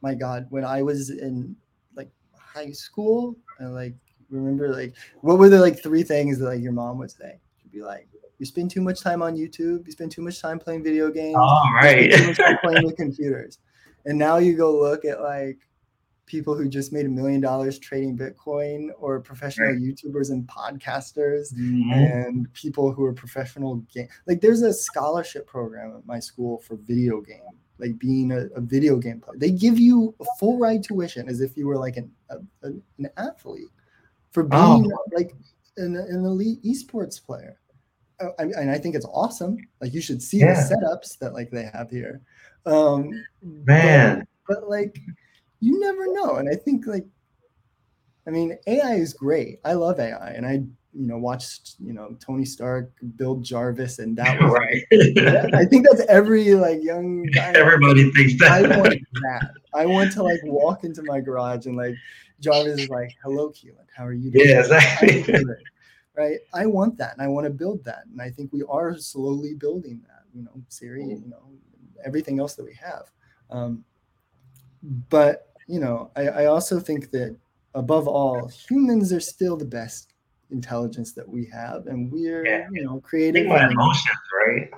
my god when i was in like high school and like remember like what were the like three things that like your mom would say she'd be like you spend too much time on youtube you spend too much time playing video games all right too much time playing [laughs] with computers and now you go look at like people who just made a million dollars trading Bitcoin or professional right. YouTubers and podcasters mm-hmm. and people who are professional game like there's a scholarship program at my school for video game like being a, a video game player they give you a full ride tuition as if you were like an, a, an athlete for oh. being oh. like an, an elite esports player I, and I think it's awesome like you should see yeah. the setups that like they have here um man but, but like you never know. And I think like, I mean, AI is great. I love AI, and I you know watched you know Tony Stark build Jarvis, and that [laughs] was right. I think that's every like young [laughs] guy. Everybody thinks that. I want that. I want to like walk into my garage and like Jarvis is like, "Hello, Keiland, how are you doing?" Yeah, exactly. Right. I want that, and I want to build that, and I think we are slowly building that. You know, Siri, mm. you know, everything else that we have. Um, but you know, I, I also think that above all, humans are still the best intelligence that we have, and we're yeah. you know creative. emotions, right?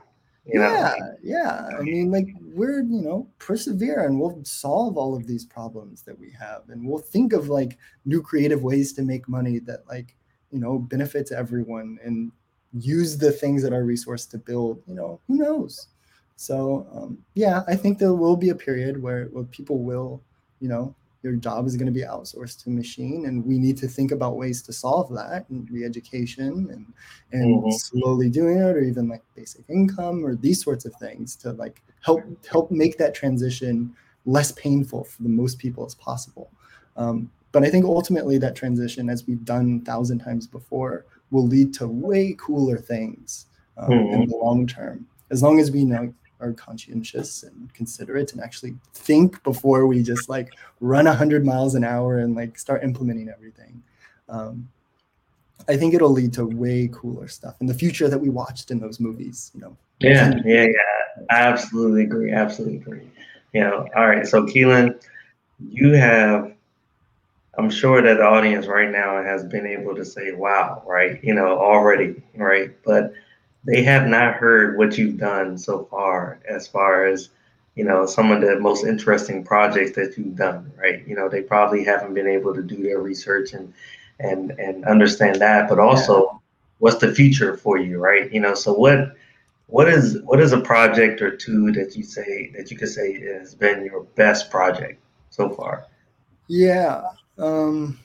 You yeah, know? yeah. I mean, like we're you know persevere, and we'll solve all of these problems that we have, and we'll think of like new creative ways to make money that like you know benefits everyone, and use the things that are resource to build. You know, who knows? So um, yeah, I think there will be a period where, where people will you know your job is going to be outsourced to machine and we need to think about ways to solve that and re-education and and mm-hmm. slowly doing it or even like basic income or these sorts of things to like help help make that transition less painful for the most people as possible um, but i think ultimately that transition as we've done a thousand times before will lead to way cooler things um, mm-hmm. in the long term. As long as we know are conscientious and considerate and actually think before we just like run 100 miles an hour and like start implementing everything um, i think it'll lead to way cooler stuff in the future that we watched in those movies you know. Yeah yeah yeah. I absolutely agree absolutely agree. You know all right so keiland you have i'm sure that the audience right now has been able to say wow right? You know already right? But they have not heard what you've done so far as far as you know some of the most interesting projects that you've done right? You know they probably haven't been able to do their research and and and understand that but also yeah. what's the future for you right? You know so what what is what is a project or two that you say that you could say has been your best project so far? Yeah um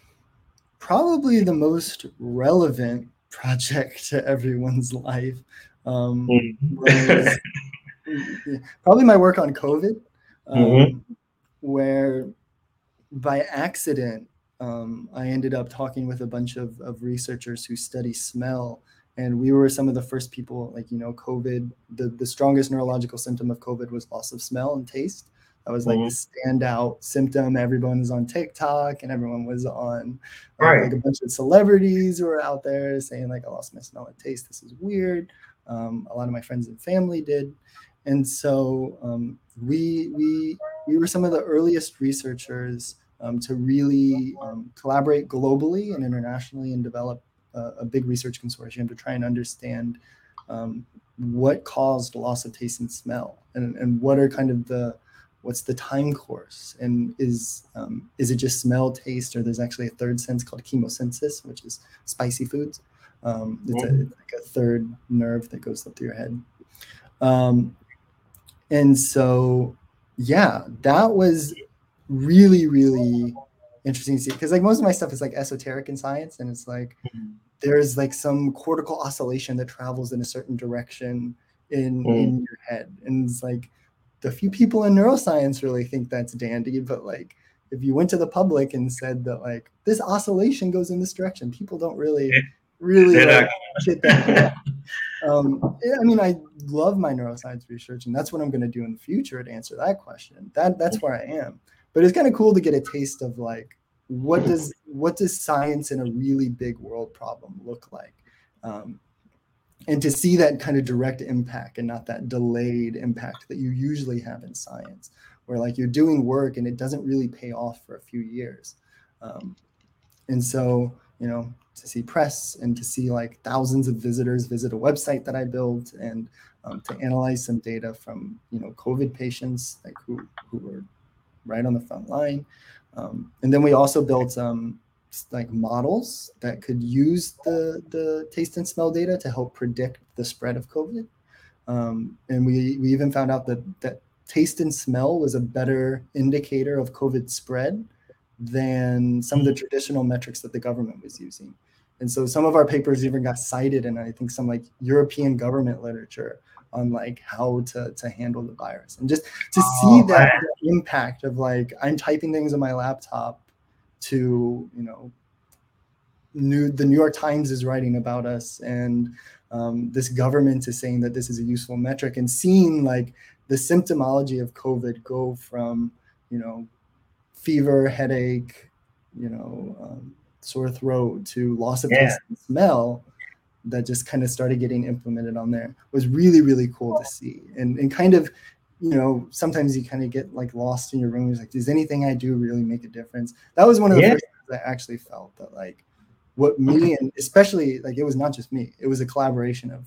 probably the most relevant project to everyone's [laughs] life. Um, was, [laughs] probably my work on COVID, um, mm-hmm. where by accident um, I ended up talking with a bunch of, of researchers who study smell and we were some of the first people like you know covid the, the strongest neurological symptom of covid was loss of smell and taste that was like mm-hmm. the standout symptom everyone was on tiktok and everyone was on uh, right. like a bunch of celebrities who were out there saying like i lost my smell and taste this is weird um, a lot of my friends and family did and so um, we we we were some of the earliest researchers um, to really um, collaborate globally and internationally and develop a, a, big research consortium to try and understand um, what caused loss of taste and smell and, and what are kind of the what's the time course? And is um, is it just smell taste or there's actually a third sense called chemesthesis which is spicy foods. Um, it's, a, it's, like a third nerve that goes up through your head. Um, and so yeah that was really really interesting to see because like most of my stuff is like esoteric in science and it's like mm-hmm. there's like some cortical oscillation that travels in a certain direction in mm. in your head. And it's like the few people in neuroscience really think that's dandy but like if you went to the public and said that like this oscillation goes in this direction people don't really really like, that um, I mean, I love my neuroscience research, and that's what I'm going to do in the future to answer that question. That that's where I am. But it's kind of cool to get a taste of like what does what does science in a really big world problem look like? Um, and to see that kind of direct impact and not that delayed impact that you usually have in science where like you're doing work and it doesn't really pay off for a few years um, and so you know to see press and to see like thousands of visitors visit a website that i built and um, to analyze some data from you know covid patients like who who were right on the front line. Um, and then we also built um, like models that could use the, the taste and smell data to help predict the spread of COVID. Um, and we, we even found out that, that taste and smell was a better indicator of COVID spread than some of the traditional metrics that the government was using. And so some of our papers even got cited in, I think, some like European government literature on like how to to handle the virus and just to oh, see that impact of like i'm typing things on my laptop to you know new the new york times is writing about us and um, this government is saying that this is a useful metric and seeing like the symptomology of covid go from you know fever headache you know um, sore throat to loss of yeah. taste and smell that just kind of started getting implemented on there was really really cool to see and and kind of you know sometimes you kind of get like lost in your room like does anything i do really make a difference that was one of the yeah. first times i actually felt that like what me and especially like it was not just me it was a collaboration of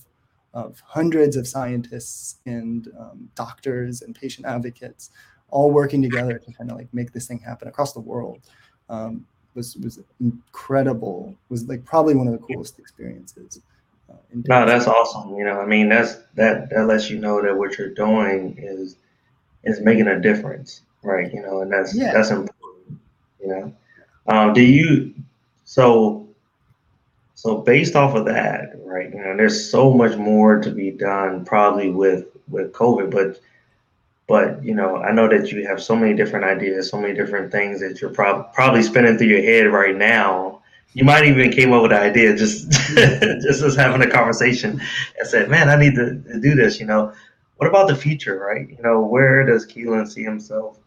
of hundreds of scientists and um, doctors and patient advocates all working together to kind of like make this thing happen across the world um, was was incredible. Was like probably one of the coolest experiences. Uh, no, that's awesome. You know, I mean, that's that that lets you know that what you're doing is is making a difference, right? You know, and that's yeah. that's important. You know, um, do you so so based off of that, right? You know, there's so much more to be done probably with with COVID, but but you know i know that you have so many different ideas so many different things that you're prob- probably spinning through your head right now you might even came up with the idea just [laughs] just as having a conversation and said man i need to, to, do this you know? What about the future right? You know where does keiland see himself?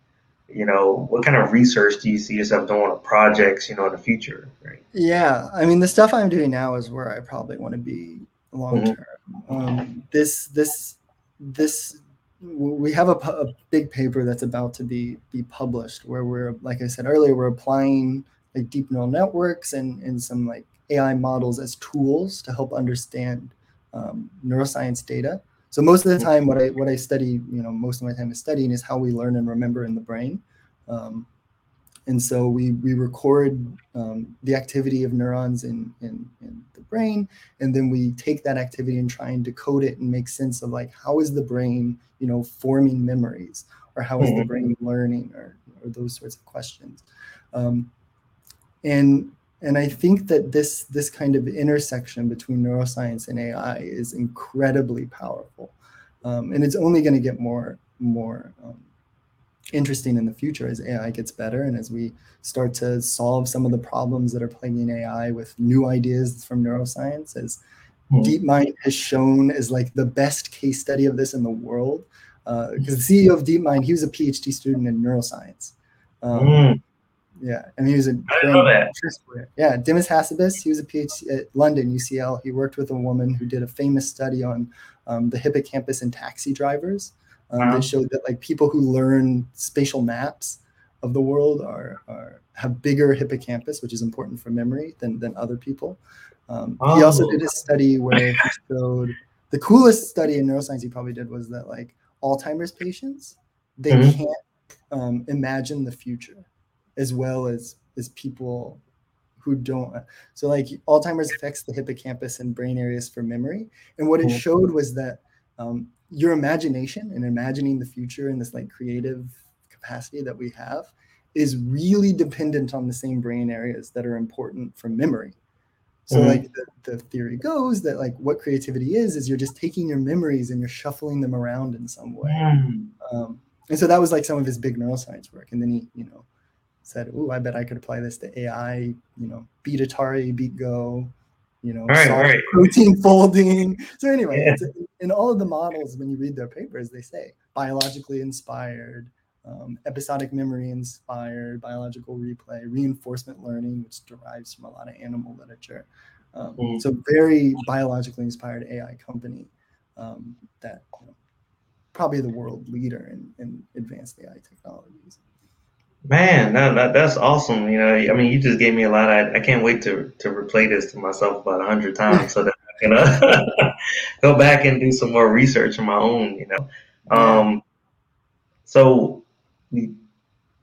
You know what kind of research do you see yourself doing on projects you know in the future right? Yeah i mean the stuff i'm doing now is where i probably want to be long term. Mm-hmm. um, this this this we have a, a, big paper that's about to be be published where we're like i said earlier we're applying like deep neural networks and and some like ai models as tools to help understand um, neuroscience data. So most of the time what i what i study you know most of my time is studying is how we learn and remember in the brain. Um, and so we we record um, the activity of neurons in, in, in the brain and then we take that activity and try and decode it and make sense of like how is the brain you know forming memories or how is the mm-hmm. brain learning or, or those sorts of questions. Um, and and i think that this this kind of intersection between neuroscience and ai is incredibly powerful um, and it's only going to get more more um, interesting in the future as AI gets better and as we start to solve some of the problems that are plaguing AI with new ideas from neuroscience, as mm-hmm. DeepMind has shown as like the best case study of this in the world. Because uh, the CEO of DeepMind, he was a PhD student in neuroscience. Um, mm. Yeah, and he was a I didn't know that. Yeah, Demis Hassabis, he was a PhD at London UCL. He worked with a woman who did a famous study on um, the hippocampus in taxi drivers. Um, wow. They showed that like people who learn spatial maps of the world are, are have bigger hippocampus, which is important for memory than than other people. Um, oh. He also oh. did a study where he showed [laughs] the coolest study in neuroscience he probably did was that like Alzheimer's patients they mm-hmm. can't um, imagine the future as well as as people who don't. So like alzheimer's affects the hippocampus and brain areas for memory. And what it showed was that um, your imagination and imagining the future and this like creative capacity that we have is really dependent on the same brain areas that are important for memory. So mm-hmm. like the, the theory goes that like what creativity is is you're just taking your memories and you're shuffling them around in some way. Mm. um, and so that was like some of his big neuroscience work. And then he you know said, "Oh, I bet I could apply this to AI. You know, beat Atari, beat Go. You know, right, right. protein folding." [laughs] So anyway, yeah. in all of the models, when you read their papers, they say biologically inspired, um, episodic memory inspired, biological replay, reinforcement learning, which derives from a lot of animal literature. Um, mm. So very biologically inspired AI company um, that you know, probably the world leader in, in advanced AI technologies. Man, that, that, that's awesome. You know, I mean, you just gave me a lot. Of, I can't wait to to replay this to myself about a hundred times so that I can uh, [laughs] go back and do some more research on my own. You know, um, so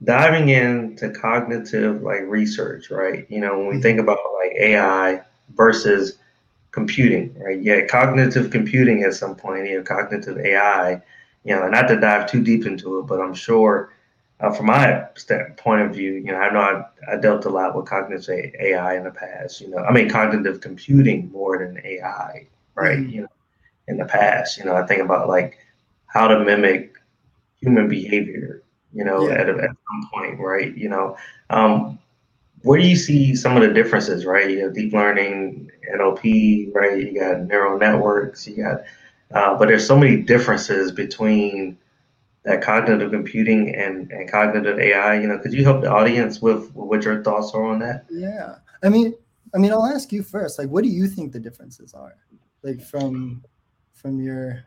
diving into cognitive like research, right? You know, when we mm-hmm. think about like AI versus computing, right? Yeah, cognitive computing at some point, you know, cognitive AI. You know, not to dive too deep into it, but I'm sure uh, from my point of view, you know, I know I, I, dealt a lot with cognitive AI in the past. You know, I mean, cognitive computing more than AI, right? You know, in the past, you know, I think about like how to mimic human behavior. You know, yeah. at, at some point, right? You know, um, where do you see some of the differences, right? You have deep learning, NLP, right? You got neural networks, you got, uh, but there's so many differences between that cognitive computing and, and cognitive AI. You know, could you help the audience with, with what your thoughts are on that? Yeah, I mean, I mean, I'll ask you first. Like, what do you think the differences are? Like from from your.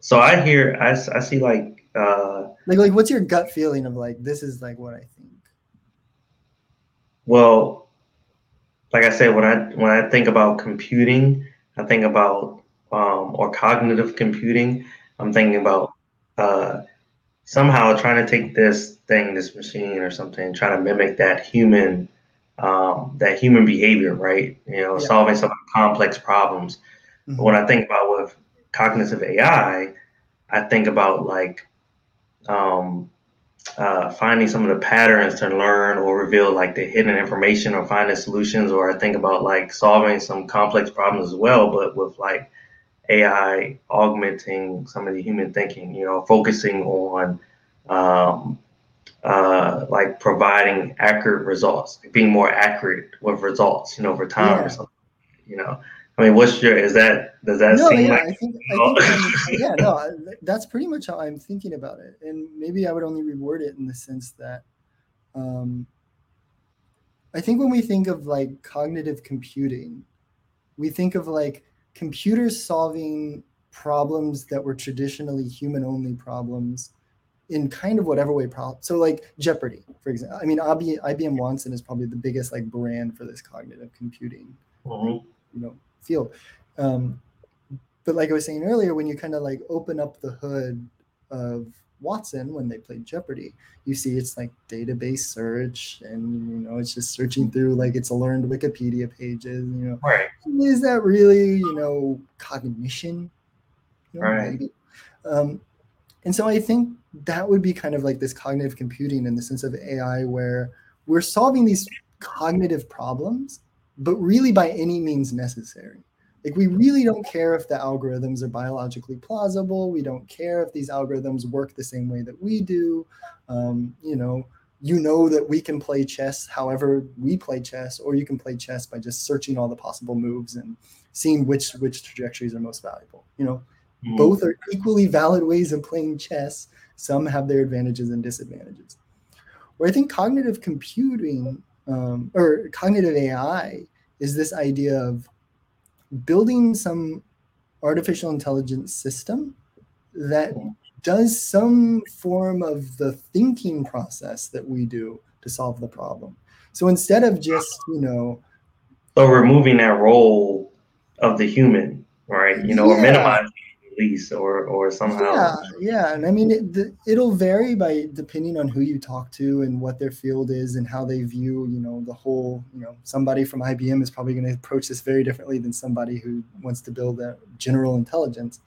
So I hear, I, I see like. Uh, like, like, what's your gut feeling of like this is like what I think? Well, like I said, when I when I think about computing, I think about um, or cognitive computing. I'm thinking about uh, somehow trying to take this thing, this machine or something, trying to mimic that human, um, that human behavior, right? You know, yeah. solving some complex problems. Mm-hmm. But when I think about with cognitive AI, I think about like um, uh, finding some of the patterns to learn or reveal like the hidden information or finding solutions, or I think about like solving some complex problems as well, but with like AI augmenting some of the human thinking, you know, focusing on um, uh, like providing accurate results, being more accurate with results, you know, over time yeah. or something, you know. I mean, what's your, is that, does that no, seem yeah, like? I think, I think [laughs] yeah, no, that's pretty much how I'm thinking about it. And maybe I would only reward it in the sense that um, I think when we think of like cognitive computing, we think of like computers solving problems that were traditionally human only problems in kind of whatever way problem. So like Jeopardy, for example. I mean, IBM Watson is probably the biggest like brand for this cognitive computing, mm-hmm. you know, field. Um, but like I was saying earlier, when you kind of like open up the hood of Watson when they played Jeopardy. You see it's like database search and you know it's just searching through like it's a learned Wikipedia pages, you know. Right. Is that really, you know, cognition? You know, right. Um, and so I think that would be kind of like this cognitive computing in the sense of AI where we're solving these cognitive problems, but really by any means necessary. Like we really don't care if the algorithms are biologically plausible. We don't care if these algorithms work the same way that we do. Um, you know, you know that we can play chess however we play chess, or you can play chess by just searching all the possible moves and seeing which which trajectories are most valuable. You know, mm-hmm. both are equally valid ways of playing chess. Some have their advantages and disadvantages. Where I think cognitive computing um, or cognitive AI is this idea of building some artificial intelligence system that does some form of the thinking process that we do to solve the problem. So instead of just, you know, so removing that role of the human, right? You know, yeah. or minimizing least or or somehow. Yeah yeah and i mean it, it'll vary by depending on who you talk to and what their field is and how they view you know the whole you know somebody from ibm is probably going to approach this very differently than somebody who wants to build a general intelligence.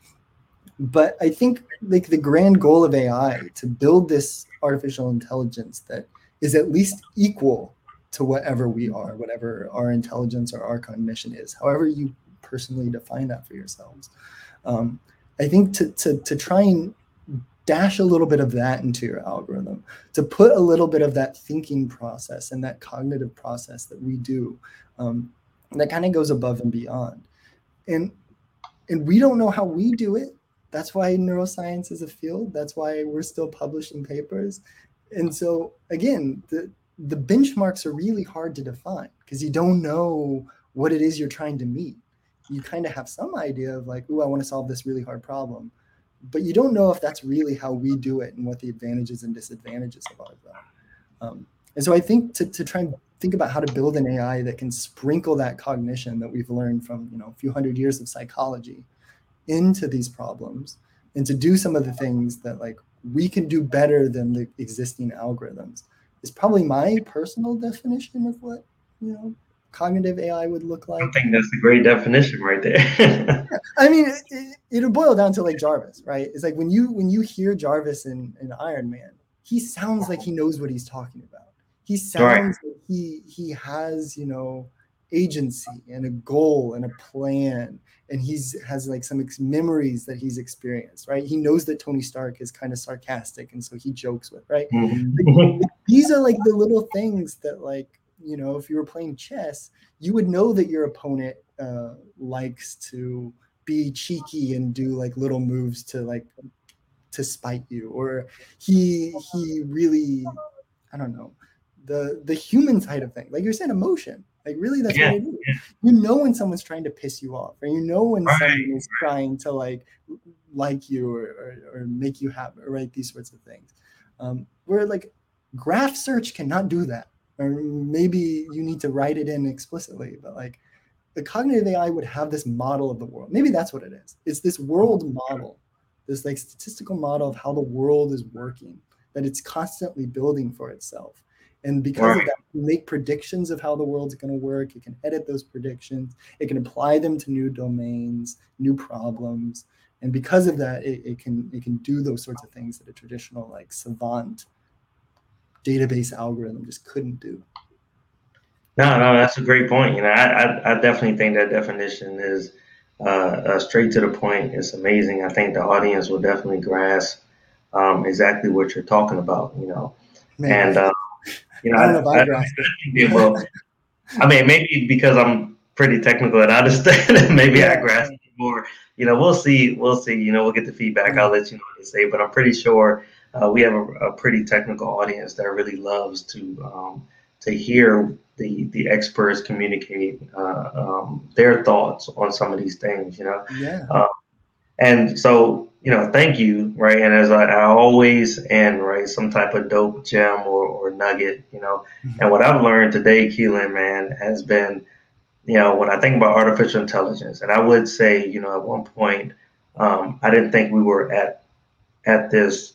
But i think like the grand goal of ai to build this artificial intelligence that is at least equal to whatever we are whatever our intelligence or our cognition is however you personally define that for yourselves um, I think to, to, to try and dash a little bit of that into your algorithm, to put a little bit of that thinking process and that cognitive process that we do, um, that kind of goes above and beyond. And and we don't know how we do it. That's why neuroscience is a field. That's why we're still publishing papers. And so again, the the benchmarks are really hard to define because you don't know what it is you're trying to meet you kind of have some idea of like, oh, I want to solve this really hard problem, but you don't know if that's really how we do it and what the advantages and disadvantages of that. Um, and so I think to, to try and think about how to build an AI that can sprinkle that cognition that we've learned from you know a few hundred years of psychology into these problems and to do some of the things that like we can do better than the existing algorithms is probably my personal definition of what you know cognitive AI would look like. I think that's a great definition right there. [laughs] I mean, it, it'll boil down to like Jarvis, right? It's like when you when you hear Jarvis in, in Iron Man, he sounds like he knows what he's talking about. He sounds right. like he he has you know agency and a goal and a plan and he's has like some ex- memories that he's experienced right he knows that tony stark is kind of sarcastic and so he jokes with right mm-hmm. like, these are like the little things that like you know, if you were playing chess, you would know that your opponent uh, likes to be cheeky and do like little moves to like to spite you, or he he really, I don't know, the the human side of things. Like you're saying, emotion. Like really, that's yeah, what it is. Yeah. You know when someone's trying to piss you off, or you know when right. someone is trying to like like you or, or, or make you happy, right? These sorts of things. Um, where like graph search cannot do that or maybe you need to write it in explicitly but like the cognitive ai would have this model of the world. Maybe that's what it is. It's this world mm-hmm. model this like statistical model of how the world is working that it's constantly building for itself. And because right. of that you make predictions of how the world's going to work. It can edit those predictions. It can apply them to new domains new problems. And because of that it, it can it can do those sorts of things that a traditional like savant database algorithm just couldn't do. No, no, that's a great point. You know, I, I, I definitely think that definition is uh, uh, straight to the point. It's amazing. I think the audience will definitely grasp um, exactly what you're talking about. You know, Man. and uh, you know, I don't know I, I it. well, I mean, maybe because I'm pretty technical and I understand, [laughs] maybe yeah. I grasp it more. You know, we'll see. We'll see. You know, we'll get the feedback. I'll let you know what to say, but I'm pretty sure uh, we have a, a, pretty technical audience that really loves to um, to hear the the experts communicate uh, um, their thoughts on some of these things. You know, yeah. Um, and so you know, thank you, right? And as I, I, always end, right, some type of dope gem or, or nugget, you know. Mm-hmm. And what I've learned today, Keiland, man, has been, you know, when I think about artificial intelligence, and I would say, you know, at one point, um, I didn't think we were at at this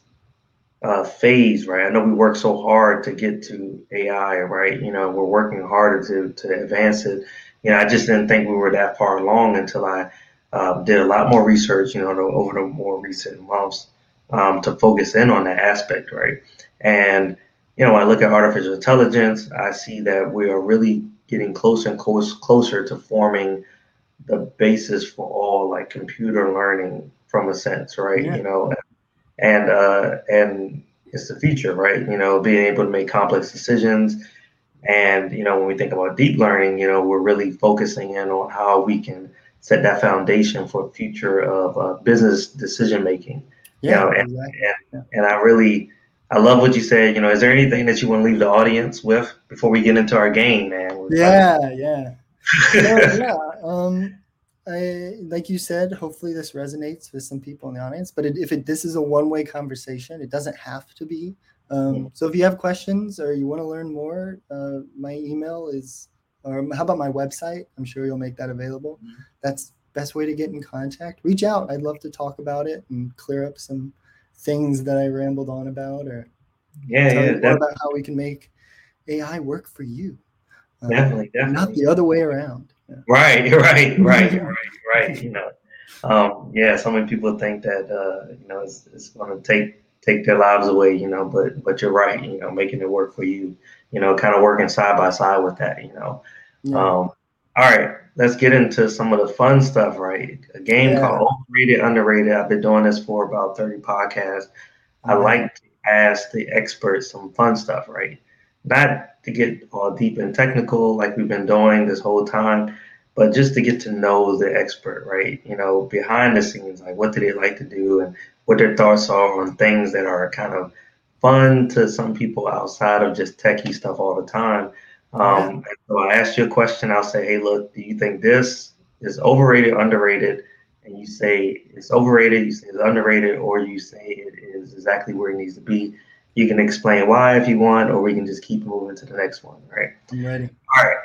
uh, phase, right? I know we work so hard to get to AI, right? You know, we're working harder to to advance it. You know, I just didn't think we were that far along until I uh, did a lot more research, you know, over the more recent months um, to focus in on that aspect, right? And you know, when I look at artificial intelligence, I see that we are really getting closer and close, closer to forming the basis for all like computer learning from a sense, right? Yeah. You know, and uh, and it's the future, right? You know, being able to make complex decisions. And, you know, when we think about deep learning, you know, we're really focusing in on how we can set that foundation for future of uh, business decision making. Yeah, you know, and, exactly. and, and I really, I love what you said. You know, is there anything that you want to leave the audience with before we get into our game, man? We're Yeah, yeah. So, [laughs] yeah, um, I, like you said, hopefully this resonates with some people in the audience. But it, if it, this is a one-way conversation, it doesn't have to be. Um, so if you have questions or you want to learn more, uh, my email is, or how about my website? I'm sure you'll make that available. That's best way to get in contact. Reach out. I'd love to talk about it and clear up some things that I rambled on about, or yeah, tell yeah, more about how we can make AI work for you. Um, definitely, Not the other way around. [laughs] Right, right, right, right, [laughs] right. You know, um, yeah. So many people think that uh, you know it's, it's going to take take their lives away. You know, but but you're right. You know, making it work for you. You know, kind of working side by side with that. You know. Yeah. Um, all right, let's get into some of the fun stuff. Right, a game Yeah. called Overrated, Underrated. I've been doing this for about thirty podcasts. I like to ask the experts some fun stuff. Right, not to get all deep and technical like we've been doing this whole time, but just to get to know the expert, right? You know, behind the scenes, like what do they like to do and what their thoughts are on things that are kind of fun to some people outside of just techie stuff all the time. Um, so I ask you a question. I'll say, hey, look, do you think this is overrated, underrated? And you say it's overrated, you say it's underrated, or you say it is exactly where it needs to be. You can explain why if you want, or we can just keep moving to the next one, right? I'm ready. All right.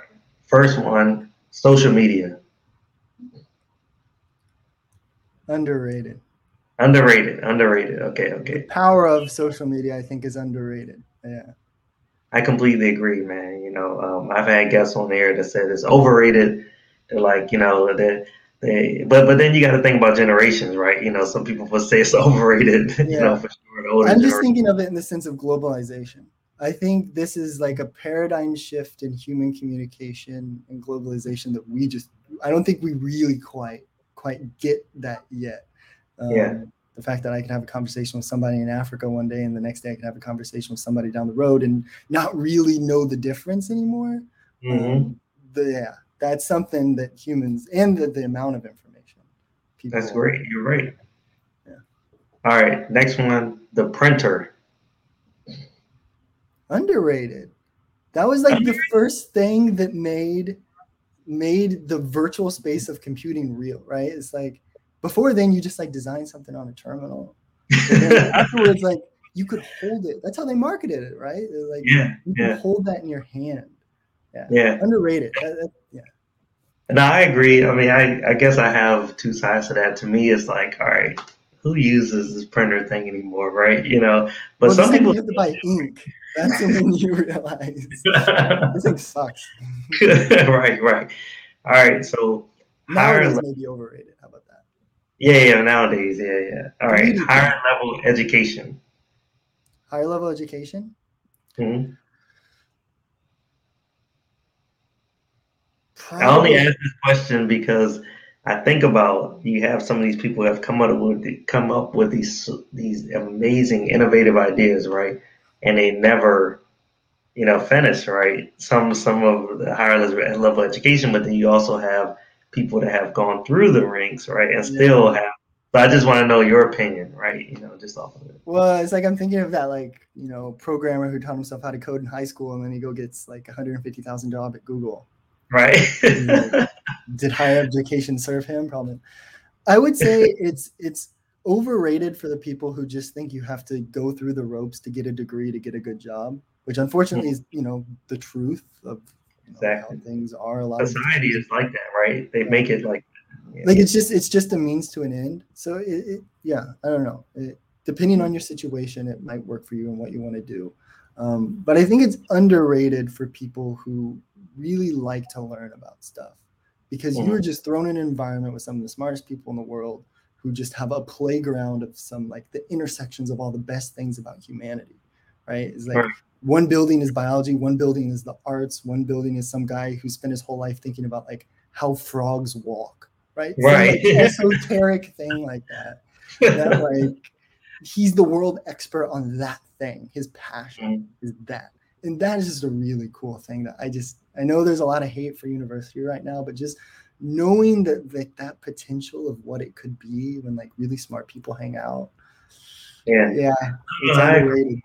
First one, social media. Underrated. Underrated, underrated. Okay, The okay. power of social media, I think, is underrated. Yeah. I completely agree, man. You know, um, I've had guests on there that said it's overrated. They're like, you know, that they, but but then you got to think about generations, right? You know, some people would say it's [laughs] overrated. you Yeah. know, for sure. Older I'm just generation. thinking of it in the sense of globalization. I think this is like a paradigm shift in human communication and globalization that we just I don't think we really quite quite get that yet. Um, Yeah. The fact that I can have a conversation with somebody in Africa one day and the next day I can have a conversation with somebody down the road and not really know the difference anymore. Mm-hmm. Um, the, yeah, that's something that humans and the, the amount of information. People, That's great. You're right. Yeah. All right. Next one, the printer. underrated that was like the first thing that made made the virtual space of computing real right it's like before then you just like design something on a terminal [laughs] afterwards like you could hold it that's how they marketed it right like yeah, you yeah, hold that in your hand yeah. underrated That- that- yeah And I agree. I mean, I, I guess I have two sides to that. To me, it's like, all right, who uses this printer thing anymore, right? You know, but well, some people. you have to buy ink that's when [laughs] you realize [laughs] this thing sucks [laughs] right, right. All right, so higher nowadays le- maybe overrated how about that yeah, yeah, nowadays, yeah, yeah. All right, higher level education. higher level education mm-hmm. Mhm. I only ask this question because I think about you have some of these people who have come up with come up with these these amazing innovative ideas, right? And they never, you know, finish, right? Some some of the higher level education, but then you also have people that have gone through the ranks, right, and still have. So I just want to know your opinion, right? You know, just off of it. Well, it's like I'm thinking of that, like you know, programmer who taught himself how to code in high school, and then he go gets like 150,000 job at Google. Right. [laughs] Did higher education serve him? Probably. I would say it's it's overrated for the people who just think you have to go through the ropes to get a degree to get a good job, which unfortunately is you know the truth of you know, Exactly. how things are. A lot of Society is like that, right? They make it like. yeah. like it's just it's just a means to an end so it, it yeah i don't know it, depending on your situation it might work for you and what you want to do um, but i think it's underrated for people who really like to learn about stuff because you are just thrown in an environment with some of the smartest people in the world who just have a playground of some like the intersections of all the best things about humanity right it's like Right. one building is biology one building is the arts one building is some guy who spent his whole life thinking about like how frogs walk right Right. like, [laughs] esoteric thing like that that [laughs] like he's the world expert on that thing. His passion Mhm. is that. And that is just a really cool thing that I just I know there's a lot of hate for university right now, but just knowing that that, that potential of what it could be when like really smart people hang out. Yeah, Yeah, it's I underrated.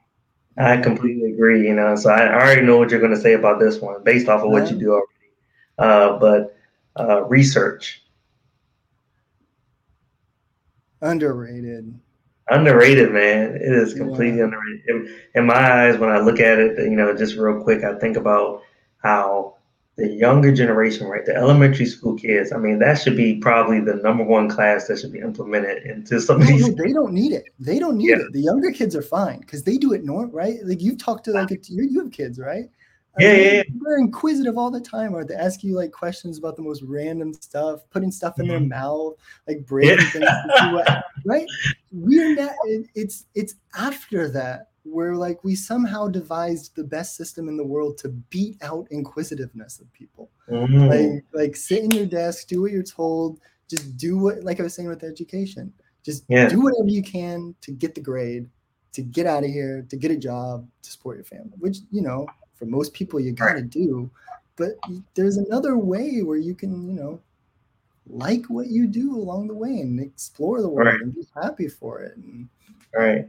I completely agree. You know, so I, already know what you're going to say about this one based off of what you do already. Uh, but uh, research Underrated. Underrated, man. It is completely Yeah. underrated. In, in my eyes, when I look at it, you know, just real quick, I think about how the younger generation, right, the elementary school kids. I mean, that should be probably the number one class that should be implemented into some of No, these. no, they don't need it. They don't need Yeah. it. The younger kids are fine because they do it norm, right? Like you've talked to like a, you have kids, right? I Yeah, mean, yeah, yeah. They're inquisitive all the time, or they ask you like questions about the most random stuff, putting stuff in their Mhm. mouth, like breaking Yeah. things. what- [laughs] right? We're not. it- It's it's after that where like we somehow devised the best system in the world to beat out inquisitiveness of people Mm, like like sit in your desk do what you're told just do what like i was saying with education just Yeah. do whatever you can to get the grade to get out of here to get a job to support your family which you know for most people you got to do but there's another way where you can you know like what you do along the way and explore the world Right. and be happy for it and right.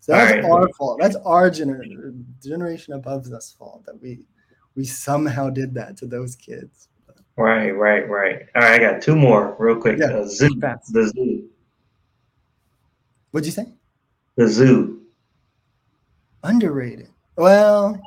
so that's Alright. our fault that's our gener- generation above us fault that we we somehow did that to those kids Right, right, right. All right, I got two more real quick. Yeah, Uh, zoo, fast. the zoo, what'd you say the zoo. Underrated. Well,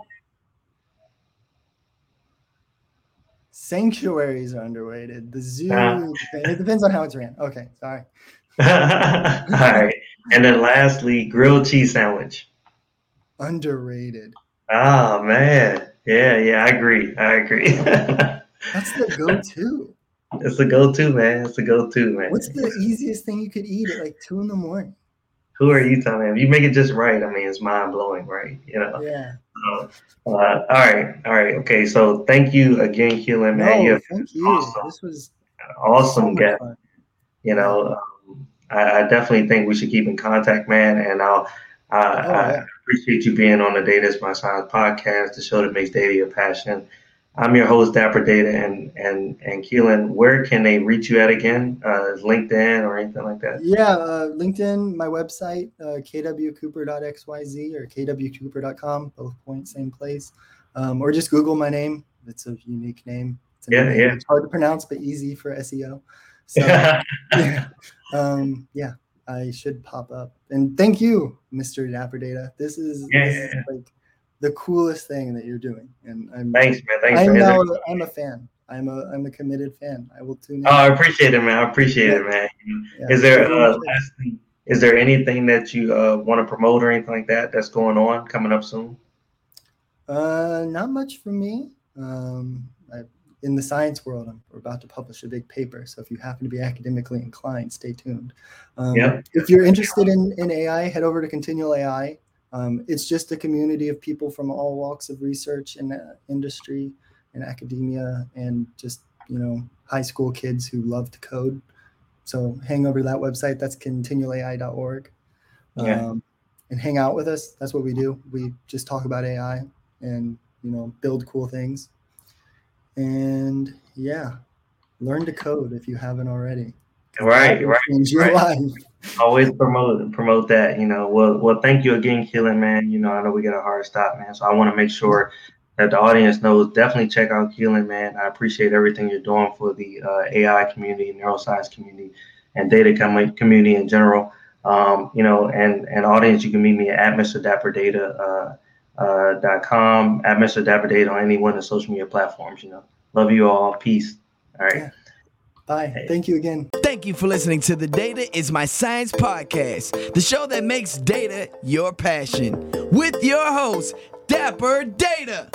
sanctuaries are underrated. The zoo, Ah. it depends on how it's ran. Okay, sorry. [laughs] All right, and then lastly, grilled cheese sandwich. Underrated. Ah man, yeah, yeah, I agree. I agree. [laughs] That's the go-to. it's a go-to, man. It's a go-to, man. What's the easiest thing you could eat at like two in the morning? Who are you telling? If you make it just right, I mean, it's mind blowing, right? You know. Yeah. So, uh, all right, all right, okay. So thank you again, Keiland, man. No, You're thank you. awesome. This was so awesome guest. fun. you know um, I, I definitely think we should keep in contact man and i'll I, Oh, I yeah. appreciate you being on the data is my science podcast the show that makes data your passion i'm your host dapper data and and and keiland where can they reach you at again uh linkedin or anything like that Yeah, uh, LinkedIn, my website, uh, kwcooper.xyz or kwcooper.com, both point, same place. Um, or just Google my name. It's a unique name. It's Yeah, name. yeah. It's hard to pronounce, but easy for SEO. So, [laughs] yeah. Um, yeah, I should pop up. And thank you, Mr. Dapper Data. This is, Yeah, this yeah, is like the coolest thing that you're doing. And I'm, thanks man thanks I'm. Is now, I'm a fan. I'm a, I'm a committed fan. I will tune in. oh i appreciate it man i appreciate it man Yeah. is there uh lastly, is there anything that you uh want to promote or anything like that that's going on coming up soon Uh, not much for me. Um, I, in the science world, I'm, we're about to publish a big paper. So if you happen to be academically inclined, stay tuned. Um, Yep. If you're interested in, in AI, head over to Continual AI. Um, it's just a community of people from all walks of research and uh, industry and academia and just, you know, high school kids who love to code. So hang over to that website. That's continualai.org. Yeah. Um, and hang out with us. That's what we do. We just talk about AI and you know build cool things. And yeah, learn to code if you haven't already. right right Change your right. life. Always promote promote that you know well well thank you again Keiland man. You know i know we got a hard stop man. So i want to make sure that the audience knows definitely check out Keiland man. I appreciate everything you're doing for the uh, ai community neuroscience community and data com- community in general. Um, you know and and audience you can meet me at mr dapper data uh, uh, dot com at mr dapper data on any one of the social media platforms you know. Love you all. Peace. All right. Yeah. Bye. Thank you again. Thank you for listening to the Data is My Science podcast, the show that makes data your passion. With your host, Dapper Data.